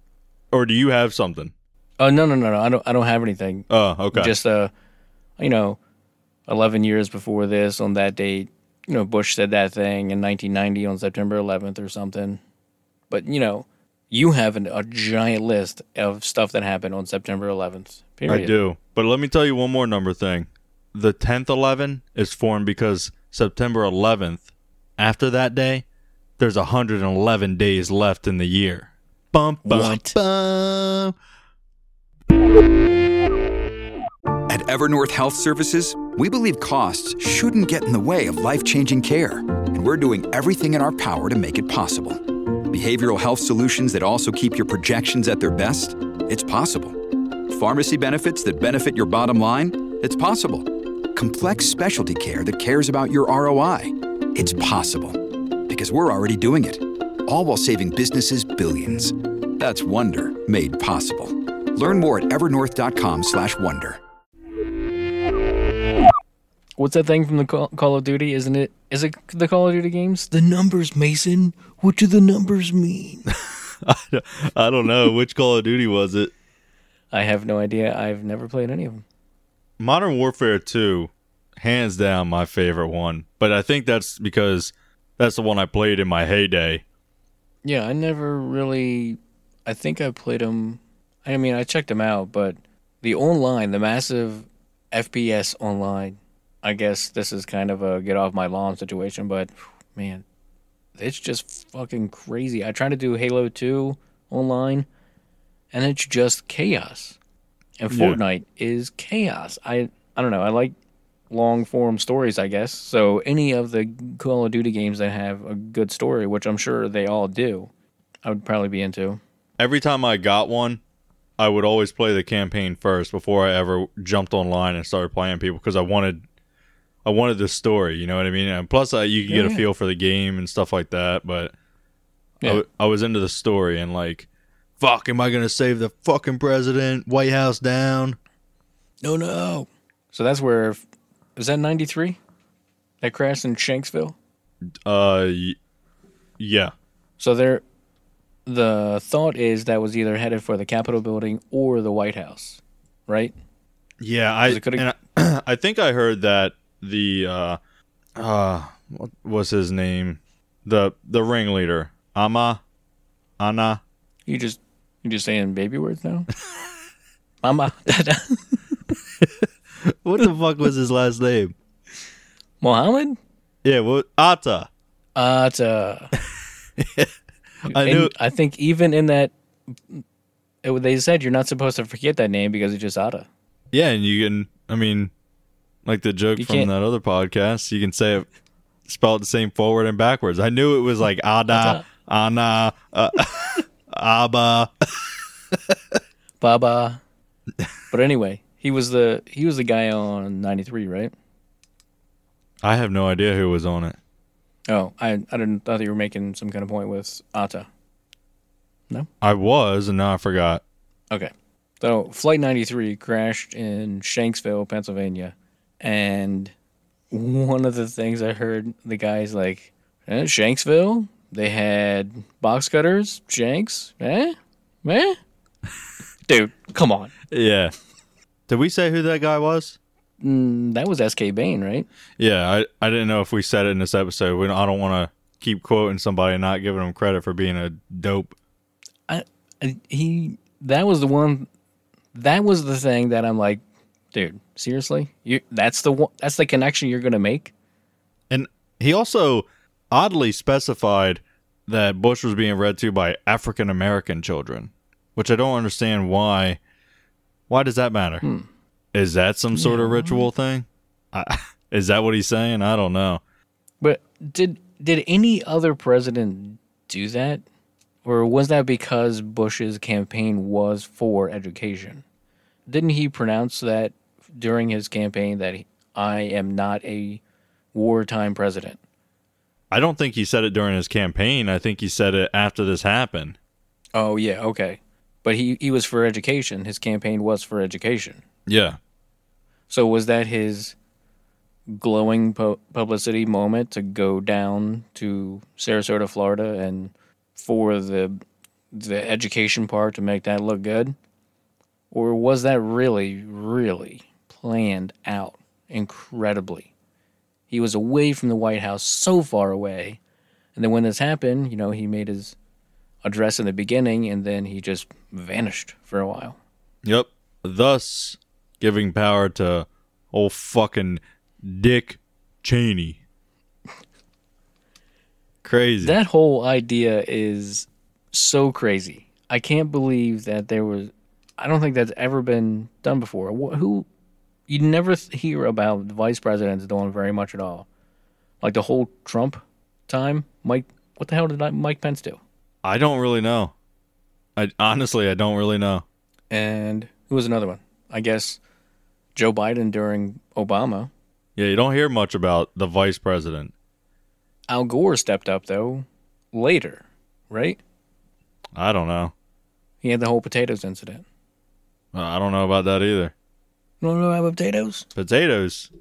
Speaker 2: Or do you have something?
Speaker 1: Oh no no no no! I don't I don't have anything.
Speaker 2: Oh, okay.
Speaker 1: Just uh, you know, eleven years before this, on that date, you know, Bush said that thing in 1990 on September 11th or something. But you know, you have an, a giant list of stuff that happened on September 11th. Period.
Speaker 2: I do. But let me tell you one more number thing. The 10th 11 is formed because September 11th, after that day, there's 111 days left in the year. Bum, bum,
Speaker 1: What?
Speaker 2: bum.
Speaker 3: At Evernorth Health Services, we believe costs shouldn't get in the way of life changing care, and we're doing everything in our power to make it possible. Behavioral health solutions that also keep your projections at their best? It's possible. Pharmacy benefits that benefit your bottom line? It's possible. Complex specialty care that cares about your ROI? It's possible. Because we're already doing it. All while saving businesses billions. That's Wonder made possible. Learn more at evernorth.com/wonder.
Speaker 1: What's that thing from the Call, Call of Duty? Isn't it? Is it the Call of Duty games? The numbers, Mason. What do the numbers mean?
Speaker 2: I don't know which Call of Duty was it.
Speaker 1: I have no idea. I've never played any of them.
Speaker 2: Modern Warfare 2, hands down my favorite one. But I think that's because that's the one I played in my heyday.
Speaker 1: Yeah, I never really. I think I played them. I mean, I checked them out, but the online, the massive FPS online. I guess this is kind of a get off my lawn situation, but man, it's just fucking crazy. I tried to do Halo 2 online, and it's just chaos. And
Speaker 2: Yeah.
Speaker 1: Fortnite is chaos. I I don't know. I like long form stories, I guess. So any of the Call of Duty games that have a good story, which I'm sure they all do, I would probably be into.
Speaker 2: Every time I got one, I would always play the campaign first before I ever jumped online and started playing people because I wanted I wanted the story, you know what I mean? And plus, uh, you can get
Speaker 1: Yeah.
Speaker 2: a feel for the game and stuff like that. But I
Speaker 1: Yeah.
Speaker 2: w- I was into the story and like, fuck, am I gonna save the fucking president? White House down?
Speaker 1: No, no. So that's where is that 93? That crashed in Shanksville?
Speaker 2: Uh, y- yeah,
Speaker 1: So there the thought is that was either headed for the Capitol building or the White House, right?
Speaker 2: yeah. I
Speaker 1: 'Cause it coulda-
Speaker 2: and I, I think I heard that the uh, uh, what was his name? The the ringleader, Ama, Anna.
Speaker 1: You just you just saying baby words now? Mama
Speaker 2: What the fuck was his last name?
Speaker 1: Mohammed?
Speaker 2: Yeah, what Atta.
Speaker 1: Uh,
Speaker 2: I
Speaker 1: and
Speaker 2: knew.
Speaker 1: I think even in that, it, they said you're not supposed to forget that name because it's just Ada.
Speaker 2: Yeah, and you can. I mean, like the joke
Speaker 1: You
Speaker 2: from
Speaker 1: can't-
Speaker 2: that other podcast, you can say it spelled the same forward and backwards. I knew it was like Ada, Anna, uh, Abba.
Speaker 1: Baba. but anyway, he was the he was the guy on 93, right?
Speaker 2: I have no idea who was on it.
Speaker 1: Oh, I I didn't thought you were making some kind of point with Atta.
Speaker 2: I was, and now I forgot.
Speaker 1: Okay. So, Flight 93 crashed in Shanksville, Pennsylvania. And one of the things I heard the guys like, eh, Shanksville? They had box cutters? Shanks? Eh? Eh? Dude, come on.
Speaker 2: Yeah. Did we say who that guy was?
Speaker 1: Mm, that was SK Bain, right?
Speaker 2: Yeah, I, I didn't know if we said it in this episode. We, I don't want to keep quoting somebody and not giving them credit for being a dope.
Speaker 1: I, I he that was the one that was the thing that I'm like, dude, seriously? You that's the one that's the connection you're going to make?
Speaker 2: And he also oddly specified that Bush was being read to by African American children, which I don't understand why. Why does that matter? Hmm. Is that some sort of ritual thing? I, is that what he's saying? I don't know.
Speaker 1: But did did any other president do that, or was that because Bush's campaign was for education? Didn't he pronounce that during his campaign that he, I am not a wartime president?
Speaker 2: I don't think he said it during his campaign. I think he said it after this happened.
Speaker 1: Oh yeah, okay. But he he was for education. His campaign was for education.
Speaker 2: Yeah.
Speaker 1: So was that his glowing pu- publicity moment to go down to Sarasota, Florida, and for the the education part to make that look good, or was that really, really planned out incredibly? He was away from the White House, so far away, and then when this happened, you know, he made his address in the beginning, and then he just vanished for a while.
Speaker 2: Yep. Thus giving power to old fucking Dick Cheney. Crazy.
Speaker 1: That whole idea is so crazy. I can't believe that there was. I don't think that's ever been done before. Who you'd never hear about the vice presidents doing very much at all. Like the whole Trump time, Mike. What the hell did Mike Pence do?
Speaker 2: I don't really know. I honestly I don't really know.
Speaker 1: And who was another one? I guess Joe Biden during Obama.
Speaker 2: Yeah, you don't hear much about the vice president.
Speaker 1: Al Gore stepped up though later, right?
Speaker 2: I don't know.
Speaker 1: He had the whole potatoes incident.
Speaker 2: Uh, I don't know about that either.
Speaker 1: You don't know about potatoes?
Speaker 2: Potatoes.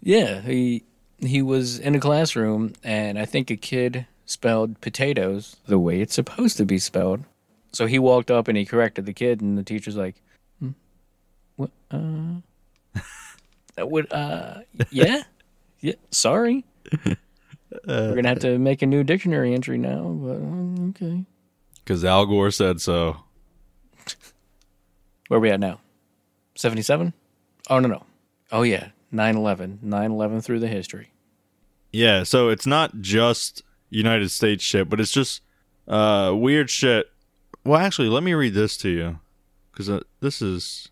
Speaker 1: Yeah, he he was in a classroom, and I think a kid spelled potatoes the way it's supposed to be spelled. So he walked up and he corrected the kid, and the teacher's like, hmm, "What? Uh, that would uh, yeah, yeah. Sorry, we're gonna have to make a new dictionary entry now." But um, okay,
Speaker 2: Because Al Gore said so.
Speaker 1: where are we at now? Seventy-seven? Oh no no. Oh yeah, 9-11. 9-11 through the history.
Speaker 2: Yeah, so it's not just United States shit, but it's just uh, weird shit. Well, actually, let me read this to you because uh, this is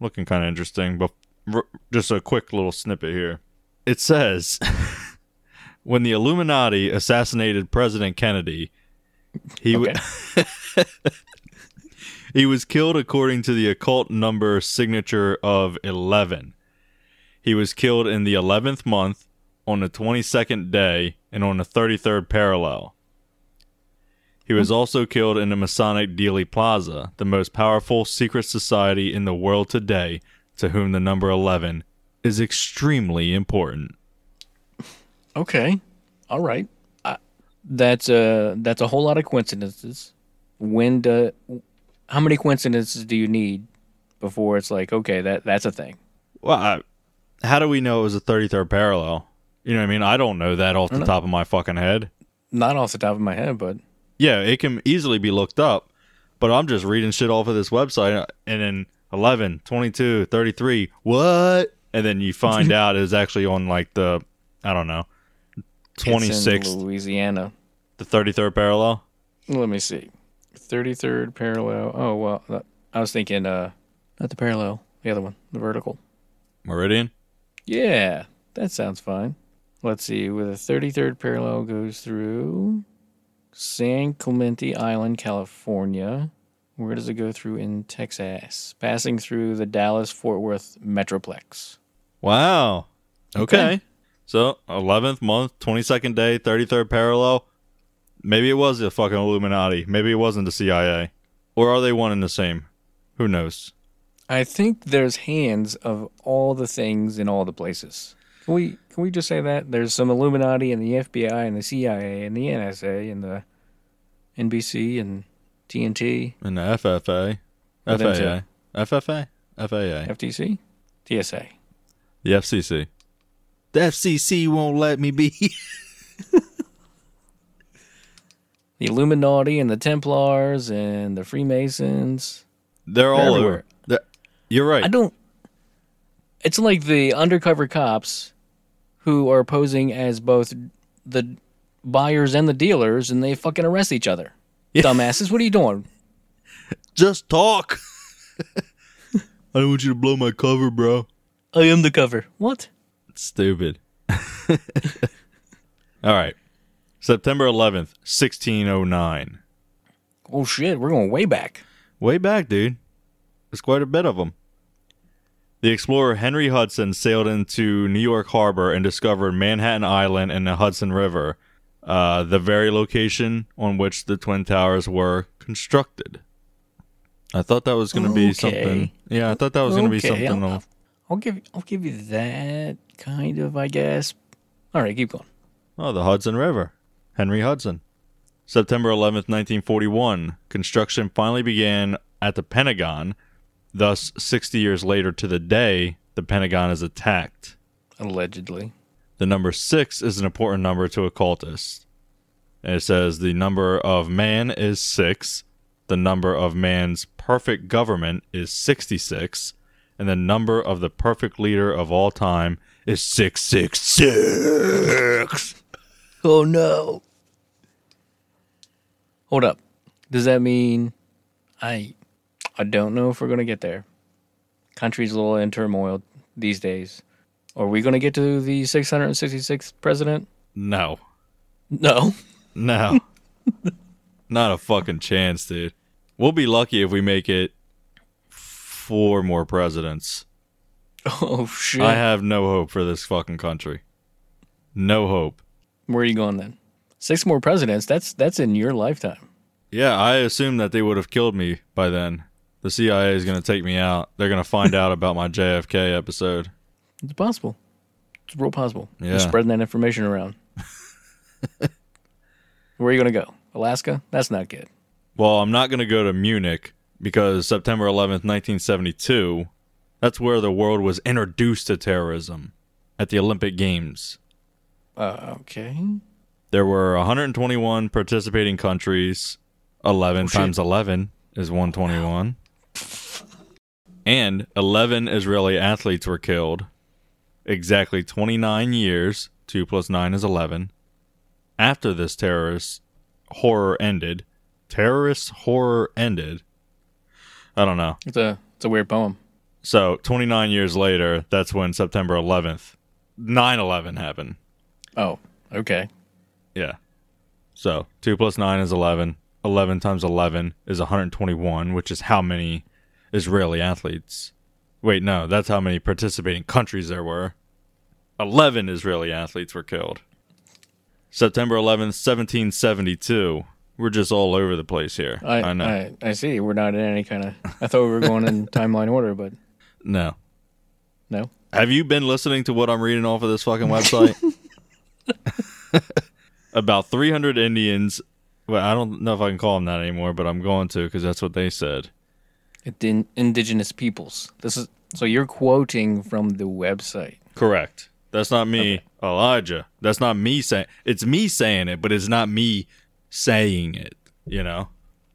Speaker 2: looking kind of interesting. But r- just a quick little snippet here. It says when the Illuminati assassinated President Kennedy, he w- he was killed according to the occult number signature of 11. He was killed in the 11th month, on the 22nd day, and on the 33rd parallel. He was also killed in the Masonic Dealey Plaza, the most powerful secret society in the world today, to whom the number 11 is extremely important.
Speaker 1: Okay, all right. I, that's a that's a whole lot of coincidences. When do how many coincidences do you need before it's like okay that that's a thing?
Speaker 2: Well, I, how do we know it was a 33rd parallel? You know what I mean? I don't know that off the
Speaker 1: know.
Speaker 2: top of my fucking head.
Speaker 1: Not off the top of my head, but
Speaker 2: Yeah, it can easily be looked up, but I'm just reading shit off of this website and then 11, 22, 33, what? And then you find out it's actually on like the, I don't know,
Speaker 1: it's in
Speaker 2: 26th,
Speaker 1: Louisiana.
Speaker 2: the 33rd parallel.
Speaker 1: Let me see, thirty third parallel. Oh well, that, I was thinking uh not the parallel, the other one, the vertical.
Speaker 2: Meridian?
Speaker 1: Yeah, that sounds fine. Let's see, where the 33rd parallel goes through San Clemente Island, California. Where does it go through in Texas? Passing through the Dallas Fort Worth Metroplex.
Speaker 2: Wow. Okay.
Speaker 1: Okay.
Speaker 2: So 11th month, 22nd day, 33rd parallel. Maybe it was the fucking Illuminati. Maybe it wasn't the CIA. Or are they one and the same? Who knows?
Speaker 1: I think there's hands of all the things in all the places. Can we can we just say that there's some Illuminati and the FBI and the CIA and the NSA and the NBC and TNT,
Speaker 2: And the FFA, FAA, FFA, FAA,
Speaker 1: FTC, TSA.
Speaker 2: the FCC. The FCC won't let me be.
Speaker 1: the Illuminati and the Templars and the Freemasons.
Speaker 2: They're all
Speaker 1: everywhere.
Speaker 2: over. They're- You're right.
Speaker 1: I don't. It's like the undercover cops who are posing as both the buyers and the dealers, and they fucking arrest each other. Dumbasses, what are you doing?
Speaker 2: Just talk. I don't want you to blow my cover, bro.
Speaker 1: I am the cover. What?
Speaker 2: Stupid. All right. September 11th, 1609.
Speaker 1: Oh shit, we're going way back.
Speaker 2: Way back, dude. There's quite a bit of them. The explorer Henry Hudson sailed into New York Harbor and discovered Manhattan Island and the Hudson River, uh, the very location on which the Twin Towers were constructed. I thought that was going to be something. Yeah, I thought that was going to be something.
Speaker 1: I'll, I'll give I'll give you that kind of, I guess. All right, keep going.
Speaker 2: Oh, the Hudson River. Henry Hudson. September 11th, 1941. Construction finally began at the Pentagon. Thus, 60 years later to the day, the Pentagon is attacked.
Speaker 1: Allegedly.
Speaker 2: The number six is an important number to occultists. And it says the number of man is six, the number of man's perfect government is 66, and the number of the perfect leader of all time is 666.
Speaker 1: Oh no. Hold up. Does that mean I I don't know if we're gonna get there. Country's a little in turmoil these days. Are we gonna get to the 666th president?
Speaker 2: No.
Speaker 1: No.
Speaker 2: No. Not a fucking chance, dude. We'll be lucky if we make it four more presidents.
Speaker 1: Oh shit.
Speaker 2: I have no hope for this fucking country. No hope.
Speaker 1: Where are you going then? Six more presidents. That's that's in your lifetime.
Speaker 2: Yeah, I assume that they would have killed me by then. The CIA is going to take me out. They're going to find out about my JFK episode.
Speaker 1: It's possible. It's real possible.
Speaker 2: Yeah.
Speaker 1: You're spreading that information around. Where are you going to go? Alaska? That's not good.
Speaker 2: Well, I'm not going to go to Munich because September 11th, 1972, that's where the world was introduced to terrorism at the Olympic Games.
Speaker 1: Uh, okay.
Speaker 2: There were 121 participating countries. 11
Speaker 1: shit.
Speaker 2: times 11 is 121. And 11 Israeli athletes were killed. Exactly 29 years. 2 plus 9 is 11. After this terrorist horror ended. Terrorist horror ended. I don't know.
Speaker 1: It's a it's a weird poem.
Speaker 2: So 29 years later, that's when September 11th, 9 11 happened.
Speaker 1: Oh, okay.
Speaker 2: Yeah. So 2 plus 9 is 11. 11 times 11 is 121, which is how many Israeli athletes. Wait, no, that's how many participating countries there were. 11 Israeli athletes were killed. September 11th, 1772. We're just all over the place here.
Speaker 1: I
Speaker 2: I know.
Speaker 1: I, I see. We're not in any kind of. I thought we were going in timeline order, but
Speaker 2: no.
Speaker 1: no.
Speaker 2: Have you been listening to what I'm reading off of this fucking website? About 300 Indians. Well, I don't know if I can call them that anymore, but I'm going to because that's what they said.
Speaker 1: Indi- indigenous peoples. This is so you're quoting from the website.
Speaker 2: Correct. That's not me, Elijah. That's not me saying. It's me saying it, but it's not me saying it. You know,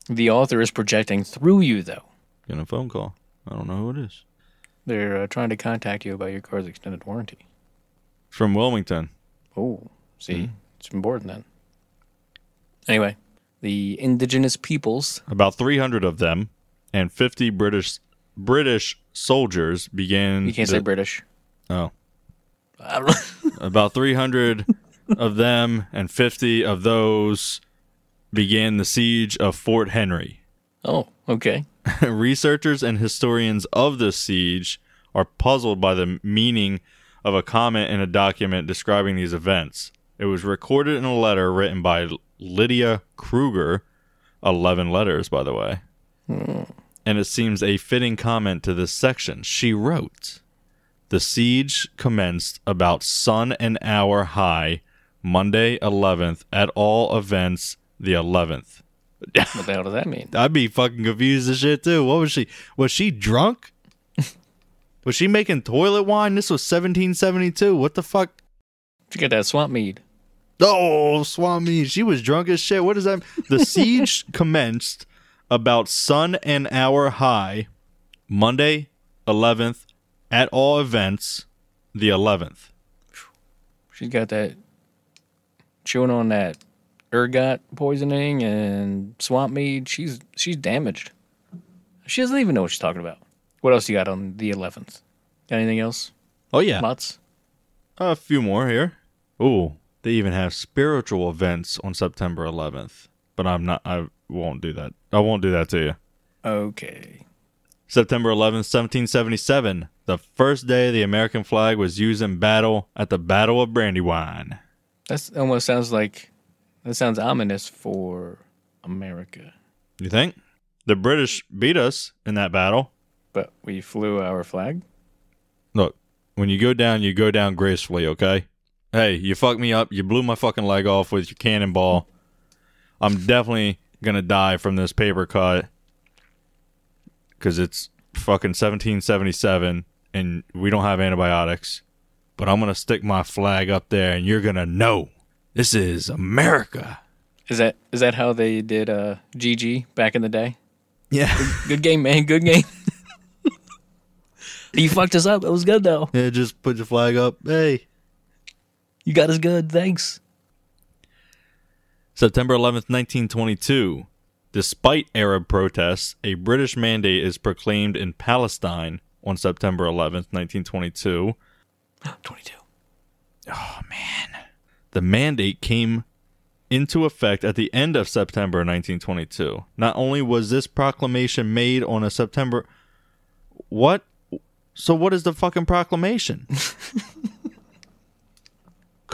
Speaker 1: The author is projecting through you, though.
Speaker 2: getting a phone call. I don't know who it is.
Speaker 1: They're uh, trying to contact you about your car's extended warranty.
Speaker 2: From Wilmington.
Speaker 1: Oh, see, it's important then. Anyway, the indigenous peoples.
Speaker 2: About 300 of them and 50 British British soldiers began.
Speaker 1: You can't
Speaker 2: the-
Speaker 1: say British.
Speaker 2: Oh.
Speaker 1: I don't know.
Speaker 2: About 300 of them and 50 of those began the siege of Fort Henry.
Speaker 1: Oh, okay.
Speaker 2: Researchers and historians of this siege are puzzled by the meaning of a comment in a document describing these events. It was recorded in a letter written by Lydia Cruger, 11 letters, by the way. Hmm. And it seems a fitting comment to this section. She wrote The siege commenced about sun and hour high, Monday 11th, at all events, the 11th.
Speaker 1: What the hell does that mean?
Speaker 2: I'd be fucking confused as shit too. What was she? Was she drunk? was she making toilet wine? This was 1772. What the fuck?
Speaker 1: You get that swamp mead?
Speaker 2: Oh, Swami, she was drunk as shit. What does that? The siege commenced about sun and hour high, Monday, 11th, at all events, the 11th.
Speaker 1: She's got that chewing on that ergot poisoning and swamp mead. She's she's damaged. She doesn't even know what she's talking about. What else you got on the eleventh? Got anything else?
Speaker 2: Oh yeah,
Speaker 1: Mutts?
Speaker 2: a few more here. Ooh, they even have spiritual events on September 11th. But I'm not. I won't do that. I won't do that to you.
Speaker 1: Okay.
Speaker 2: September 11th, 1777, the first day the American flag was used in battle at the Battle of Brandywine.
Speaker 1: That almost sounds like that sounds ominous for America.
Speaker 2: You think? The British beat us in that battle.
Speaker 1: But we flew our flag.
Speaker 2: Look, when you go down, you go down gracefully, okay? Hey, you fucked me up. You blew my fucking leg off with your cannonball. I'm definitely to die from this paper cut because it's fucking 1777 and we don't have antibiotics. But I'm to stick my flag up there and you're to know this is America.
Speaker 1: Is that is that how they did uh GG back in the day?
Speaker 2: Yeah.
Speaker 1: Good game, man. Good game. you fucked us up. It was good though.
Speaker 2: yeah, just put your flag up. Hey.
Speaker 1: You got us good. Thanks.
Speaker 2: September 11th, 1922. Despite Arab protests, a British mandate is proclaimed in Palestine on September 11th, 1922.
Speaker 1: Twenty-two. Oh, man.
Speaker 2: The mandate came into effect at the end of September 1922. Not only was this proclamation made on a September What? So what is the fucking proclamation?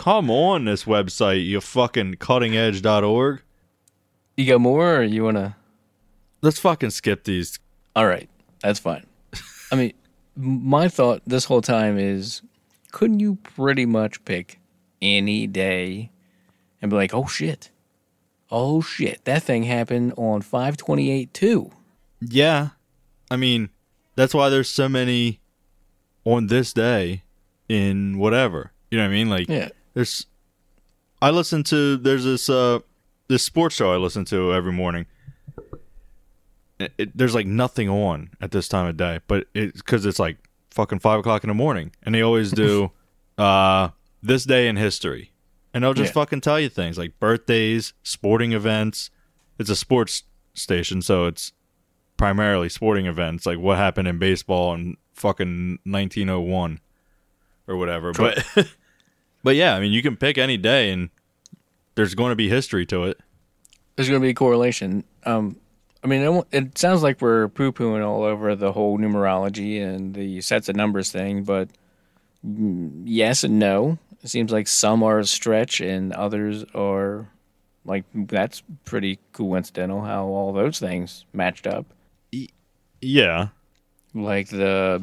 Speaker 2: Come on this website, you fucking cuttingedge.org.
Speaker 1: You got more, or you wanna?
Speaker 2: Let's fucking skip these.
Speaker 1: All right, that's fine. I mean, my thought this whole time is couldn't you pretty much pick any day and be like, oh shit, oh shit, that thing happened on 528 too.
Speaker 2: Yeah. I mean, that's why there's so many on this day in whatever. You know what I mean? Like
Speaker 1: Yeah.
Speaker 2: There's I listen to there's this uh this sports show I listen to every morning. It, it- there's like nothing on at this time of day, but it's because it's like fucking five o'clock in the morning, and they always do uh this day in history, and they'll just
Speaker 1: Yeah.
Speaker 2: fucking tell you things like birthdays, sporting events. It's a sports station, so it's primarily sporting events, like what happened in baseball in fucking 1901 or whatever. But but yeah, I mean, you can pick any day, and there's going to be history to it.
Speaker 1: There's going to be a correlation. Um, I mean, it, it sounds like we're poo pooing all over the whole numerology and the sets of numbers thing, but mm, yes and no. It seems like some are a stretch and others are like that's pretty coincidental how all those things matched up.
Speaker 2: Yeah,
Speaker 1: Like the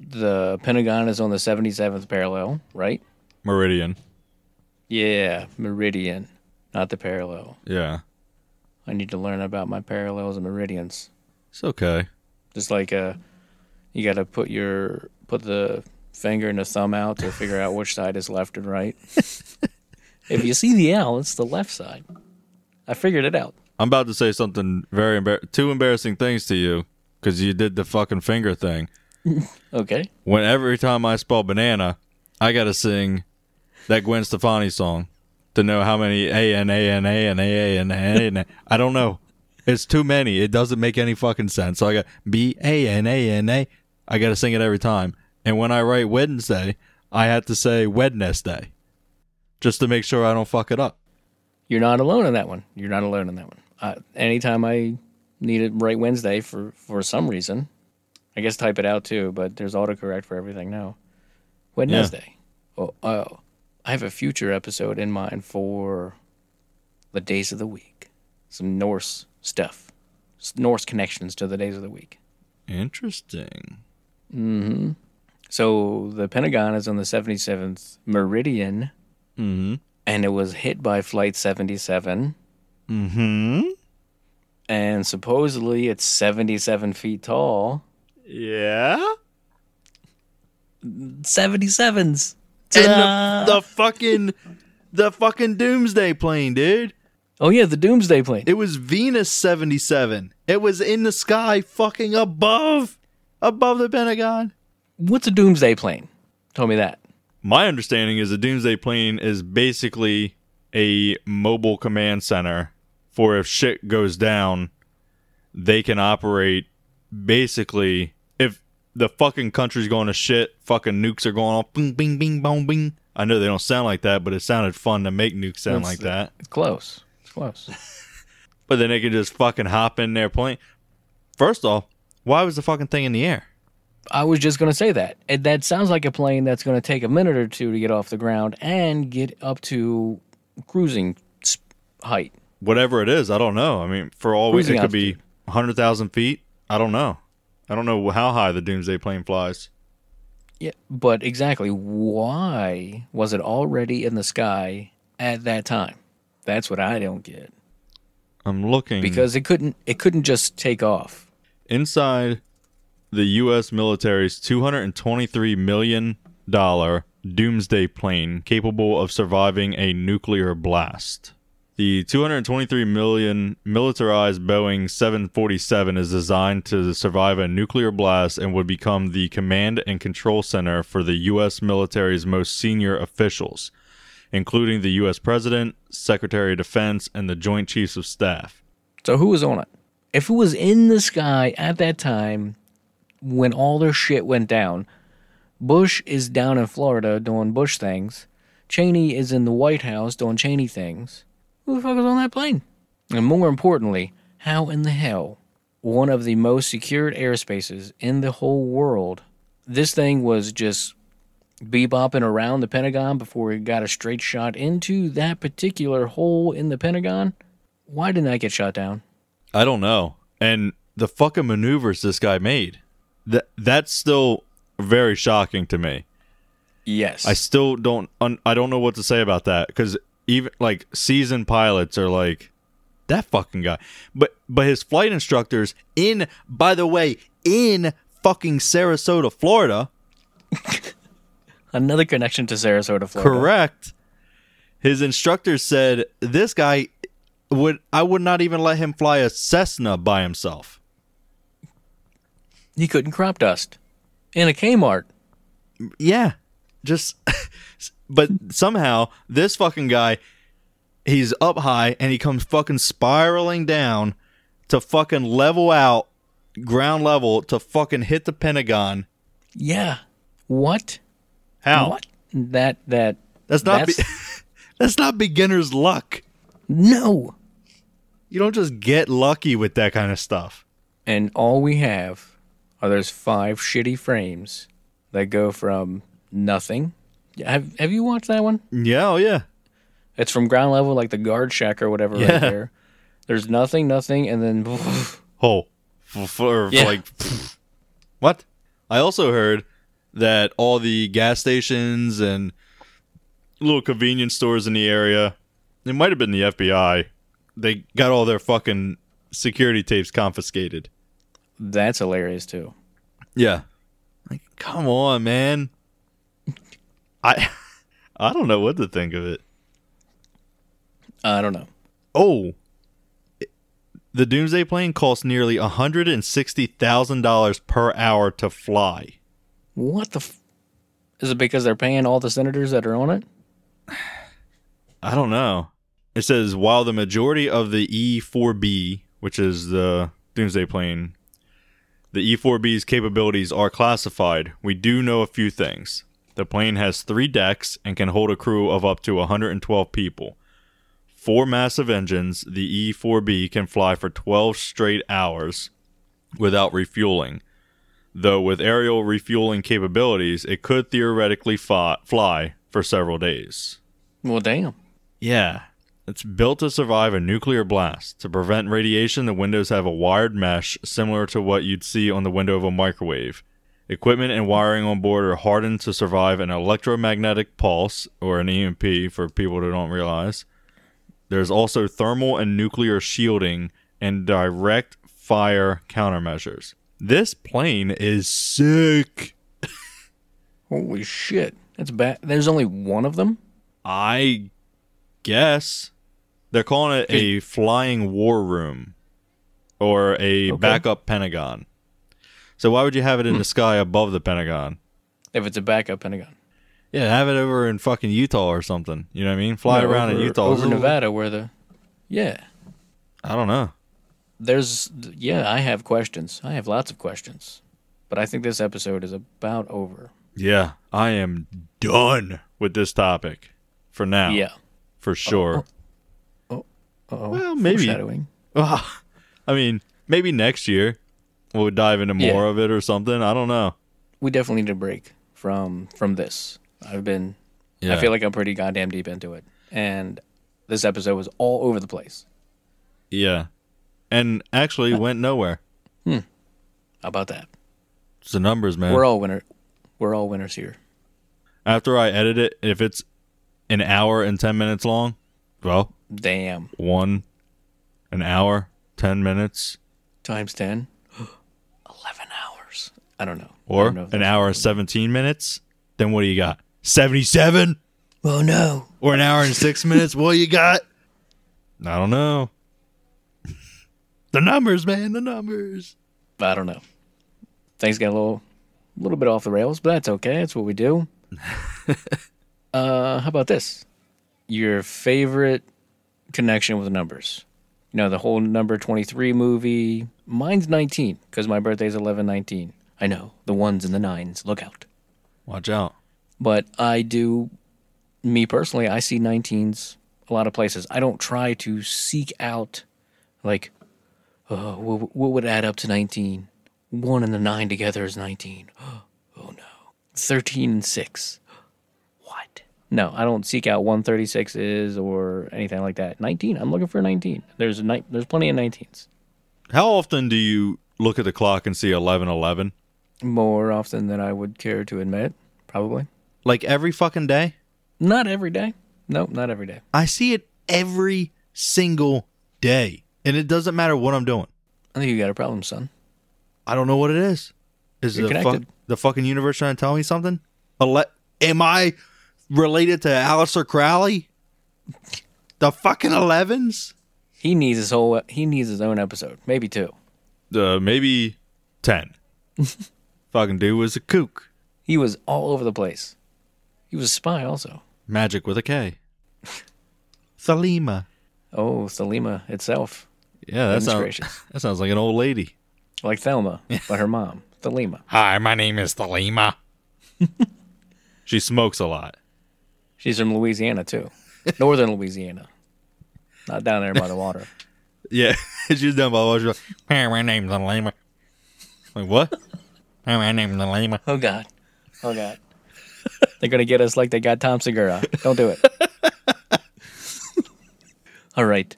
Speaker 1: the Pentagon is on the 77th parallel, right?
Speaker 2: Meridian.
Speaker 1: Yeah, meridian, not the parallel.
Speaker 2: Yeah,
Speaker 1: I need to learn about my parallels and meridians.
Speaker 2: it's okay.
Speaker 1: Just like uh, you got to put your put the finger and the thumb out to figure out which side is left and right. if you see the L, it's the left side. I figured it out.
Speaker 2: I'm about to say something very embar- two embarrassing things to you because you did the fucking finger thing.
Speaker 1: Okay.
Speaker 2: When every time I spell banana, I gotta sing that Gwen Stefani song to know how many A N A N A and A A N A N A. I don't know. It's too many. It doesn't make any fucking sense. So I got B A N A N A. I gotta sing it every time. And when I write Wednesday, I had to say Wednesday, just to make sure I don't fuck it up.
Speaker 1: You're not alone in that one. You're not alone in that one. Uh, anytime I need to write Wednesday for for some reason, I guess type it out too. But there's autocorrect for everything now. Wednesday. Oh, oh, I have a future episode in mind for the days of the week. Some Norse stuff, Norse connections to the days of the week.
Speaker 2: Interesting.
Speaker 1: So the Pentagon is on the 77th meridian,
Speaker 2: Mm-hmm.
Speaker 1: and it was hit by Flight 77.
Speaker 2: Mm-hmm.
Speaker 1: and supposedly it's 77 feet tall.
Speaker 2: Yeah.
Speaker 1: 77s.
Speaker 2: And
Speaker 1: Ta-da!
Speaker 2: the, the fucking the fucking doomsday plane, dude.
Speaker 1: oh yeah, the Doomsday plane.
Speaker 2: It was Venus 77. It was in the sky fucking above above the Pentagon.
Speaker 1: What's a Doomsday plane? Tell me that.
Speaker 2: My understanding is a doomsday plane is basically a mobile command center for if shit goes down, they can operate basically if the fucking country's going to shit, fucking nukes are going off bing bing bing bong bing. I know they don't sound like that, but it sounded fun to make nukes sound
Speaker 1: That's
Speaker 2: like that.
Speaker 1: It's close. It's close.
Speaker 2: But then they can just fucking hop in their plane. First off, why was the fucking thing in the air?
Speaker 1: I was just gonna say that. And that sounds like a plane that's gonna take a minute or two to get off the ground and get up to cruising height.
Speaker 2: Whatever it is, I don't know. I mean, for all we, it
Speaker 1: Cruising
Speaker 2: could be 100,000 feet. I don't know. I don't know how high the doomsday plane flies.
Speaker 1: Yeah, but exactly why was it already in the sky at that time? That's what I don't get.
Speaker 2: I'm looking
Speaker 1: Because it couldn't it couldn't just take off.
Speaker 2: inside the U.S. military's 223 million dollar doomsday plane capable of surviving a nuclear blast. The 223 million militarized Boeing 747 is designed to survive a nuclear blast and would become the command and control center for the U.S. military's most senior officials, including the U.S. President, Secretary of Defense, and the Joint Chiefs of Staff.
Speaker 1: So who was on it? If it was in the sky at that time when all their shit went down, Bush is down in Florida doing Bush things. Cheney is in the White House doing Cheney things. Who the fuck was on that plane? And more importantly, how in the hell one of the most secured airspaces in the whole world, this thing was just bebopping around the Pentagon before it got a straight shot into that particular hole in the Pentagon? Why didn't that get shot down?
Speaker 2: I don't know. And the fucking maneuvers this guy made. That that's still very shocking to me.
Speaker 1: Yes.
Speaker 2: I still don't. Un, I don't know what to say about that because even like seasoned pilots are like that fucking guy. But but his flight instructors in by the way in fucking Sarasota, Florida.
Speaker 1: Another connection to Sarasota, Florida.
Speaker 2: Correct. His instructors said this guy would I would not even let him fly a Cessna by himself.
Speaker 1: He couldn't crop dust in a Kmart.
Speaker 2: Yeah. Just but somehow this fucking guy he's up high and he comes fucking spiraling down to fucking level out ground level to fucking hit the Pentagon.
Speaker 1: Yeah. What?
Speaker 2: How?
Speaker 1: What? That that
Speaker 2: That's not
Speaker 1: That's-
Speaker 2: be- That's not beginner's luck.
Speaker 1: no.
Speaker 2: You don't just get lucky with that kind of stuff.
Speaker 1: And all we have are those five shitty frames that go from nothing. Have Have you watched that one?
Speaker 2: Yeah, oh yeah.
Speaker 1: It's from ground level, like the guard shack or whatever,
Speaker 2: Yeah.
Speaker 1: right there. There's nothing, nothing, and then
Speaker 2: Oh, for, for,
Speaker 1: Yeah.
Speaker 2: like what? I also heard that all the gas stations and little convenience stores in the area, it might have been the FBI, they got all their fucking security tapes confiscated.
Speaker 1: that's hilarious too.
Speaker 2: Yeah. Like, come on, man. I I don't know what to think of it.
Speaker 1: I don't know.
Speaker 2: Oh, the Doomsday plane costs nearly hundred and sixty thousand dollars per hour to fly.
Speaker 1: What the? F- Is it because they're paying all the senators that are on it?
Speaker 2: I don't know. It says while the majority of the E4B, which is the Doomsday plane, the E4B's capabilities are classified, we do know a few things. The plane has three decks and can hold a crew of up to 112 people. Four massive engines, the E4B can fly for 12 straight hours without refueling. Though with aerial refueling capabilities, it could theoretically fi- fly for several days.
Speaker 1: Well, damn.
Speaker 2: Yeah. It's built to survive a nuclear blast. To prevent radiation, the windows have a wired mesh similar to what you'd see on the window of a microwave. Equipment and wiring on board are hardened to survive an electromagnetic pulse, or an EMP for people who don't realize. There's also thermal and nuclear shielding and direct fire countermeasures. This plane is sick.
Speaker 1: Holy shit. That's bad. There's only one of them?
Speaker 2: I guess they're calling it a flying war room or a
Speaker 1: Okay.
Speaker 2: backup Pentagon. So why would you have it in hmm. the sky above the Pentagon?
Speaker 1: If it's a backup Pentagon.
Speaker 2: Yeah, have it over in fucking Utah or something. You know what I mean? Fly
Speaker 1: No,
Speaker 2: around in Utah.
Speaker 1: Over Nevada, where the. Yeah.
Speaker 2: I don't know.
Speaker 1: There's. Yeah, I have questions. I have lots of questions. But I think this episode is about over.
Speaker 2: Yeah, I am done with this topic for now.
Speaker 1: Yeah.
Speaker 2: for sure.
Speaker 1: Oh,
Speaker 2: Well, maybe.
Speaker 1: Foreshadowing.
Speaker 2: I mean, maybe next year we'll dive into more
Speaker 1: Yeah.
Speaker 2: of it or something. I don't know.
Speaker 1: We definitely need a break from from this. I've been.
Speaker 2: Yeah.
Speaker 1: I feel like I'm pretty goddamn deep into it, and this episode was all over the place.
Speaker 2: Yeah, and actually uh, went nowhere. Hmm.
Speaker 1: How about that?
Speaker 2: It's the numbers, man.
Speaker 1: We're all winner. We're all winners here.
Speaker 2: After I edit it, if it's an hour and 10 minutes long, well,
Speaker 1: Damn.
Speaker 2: one, an hour, 10 minutes,
Speaker 1: Times ten. Eleven hours. I don't know.
Speaker 2: Or
Speaker 1: don't know
Speaker 2: an hour and 17 minutes, then what do you got? 77?
Speaker 1: Oh no.
Speaker 2: Or an hour and six minutes? What you got? I don't know. the numbers, man, the numbers.
Speaker 1: I don't know. Things got a little, little bit off the rails, but that's okay. That's what we do. uh, how about this? Your favorite connection with numbers? You know, the whole number 23 movie. Mine's 19 because my birthday's 11 19. I know, the ones and the nines. Look out.
Speaker 2: Watch out.
Speaker 1: But I do, me personally, I see 19s a lot of places. I don't try to seek out, like, oh, what, what would add up to 19? One and the nine together is 19. Oh no. 13 and 6. What? No, I don't seek out 136s or anything like that. 19. I'm looking for 19. There's a ni- there's plenty of 19s.
Speaker 2: How often do you look at the clock and see 11 11?
Speaker 1: More often than I would care to admit, probably.
Speaker 2: Like every fucking day?
Speaker 1: Not every day. Nope, not every day.
Speaker 2: I see it every single day. And it doesn't matter what I'm doing.
Speaker 1: I think you got a problem, son.
Speaker 2: I don't know what it is. Is
Speaker 1: You're
Speaker 2: the, fuck, the fucking universe trying to tell me something? Ele- Am I related to Aleister Crowley? The fucking 11s?
Speaker 1: He needs his whole. He needs his own episode, maybe two.
Speaker 2: Uh, maybe 10. fucking dude was a kook.
Speaker 1: He was all over the place. He was a spy, also.
Speaker 2: Magic with a K. Thalima.
Speaker 1: Oh, Thelema itself,
Speaker 2: Yeah, that sounds,
Speaker 1: gracious.
Speaker 2: that sounds like an old lady.
Speaker 1: like Thelma, but her mom, Thelema.
Speaker 2: Hi, my name is Thalima. she smokes a lot.
Speaker 1: She's from Louisiana too, northern Louisiana, not down there by the water.
Speaker 2: Yeah, she's down by the water. She's like, Hi, my name's Thalima. Like, what? Hi, my name's Thalima.
Speaker 1: Oh God, oh God, they're gonna get us like they got Tom Segura. Don't do it. All right,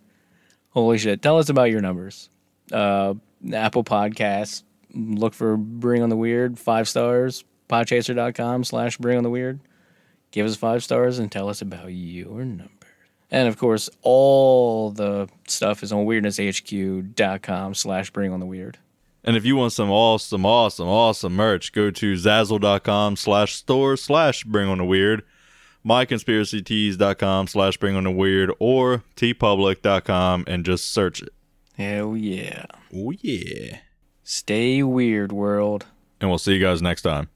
Speaker 1: holy shit! Tell us about your numbers. Uh, Apple Podcasts. Look for Bring on the Weird five stars. Podchaser.com slash Bring on the Weird. Give us five stars and tell us about your number. And of course, all the stuff is on weirdnesshq.com slash Bring on the Weird.
Speaker 2: And if you want some awesome, awesome, awesome merch, go to zazzle.com slash store slash bring on the weird, myconspiracytees.com slash bring on the weird, or teepublic.com and just search it.
Speaker 1: Hell yeah.
Speaker 2: Oh, yeah.
Speaker 1: Stay weird, world.
Speaker 2: And we'll see you guys next time.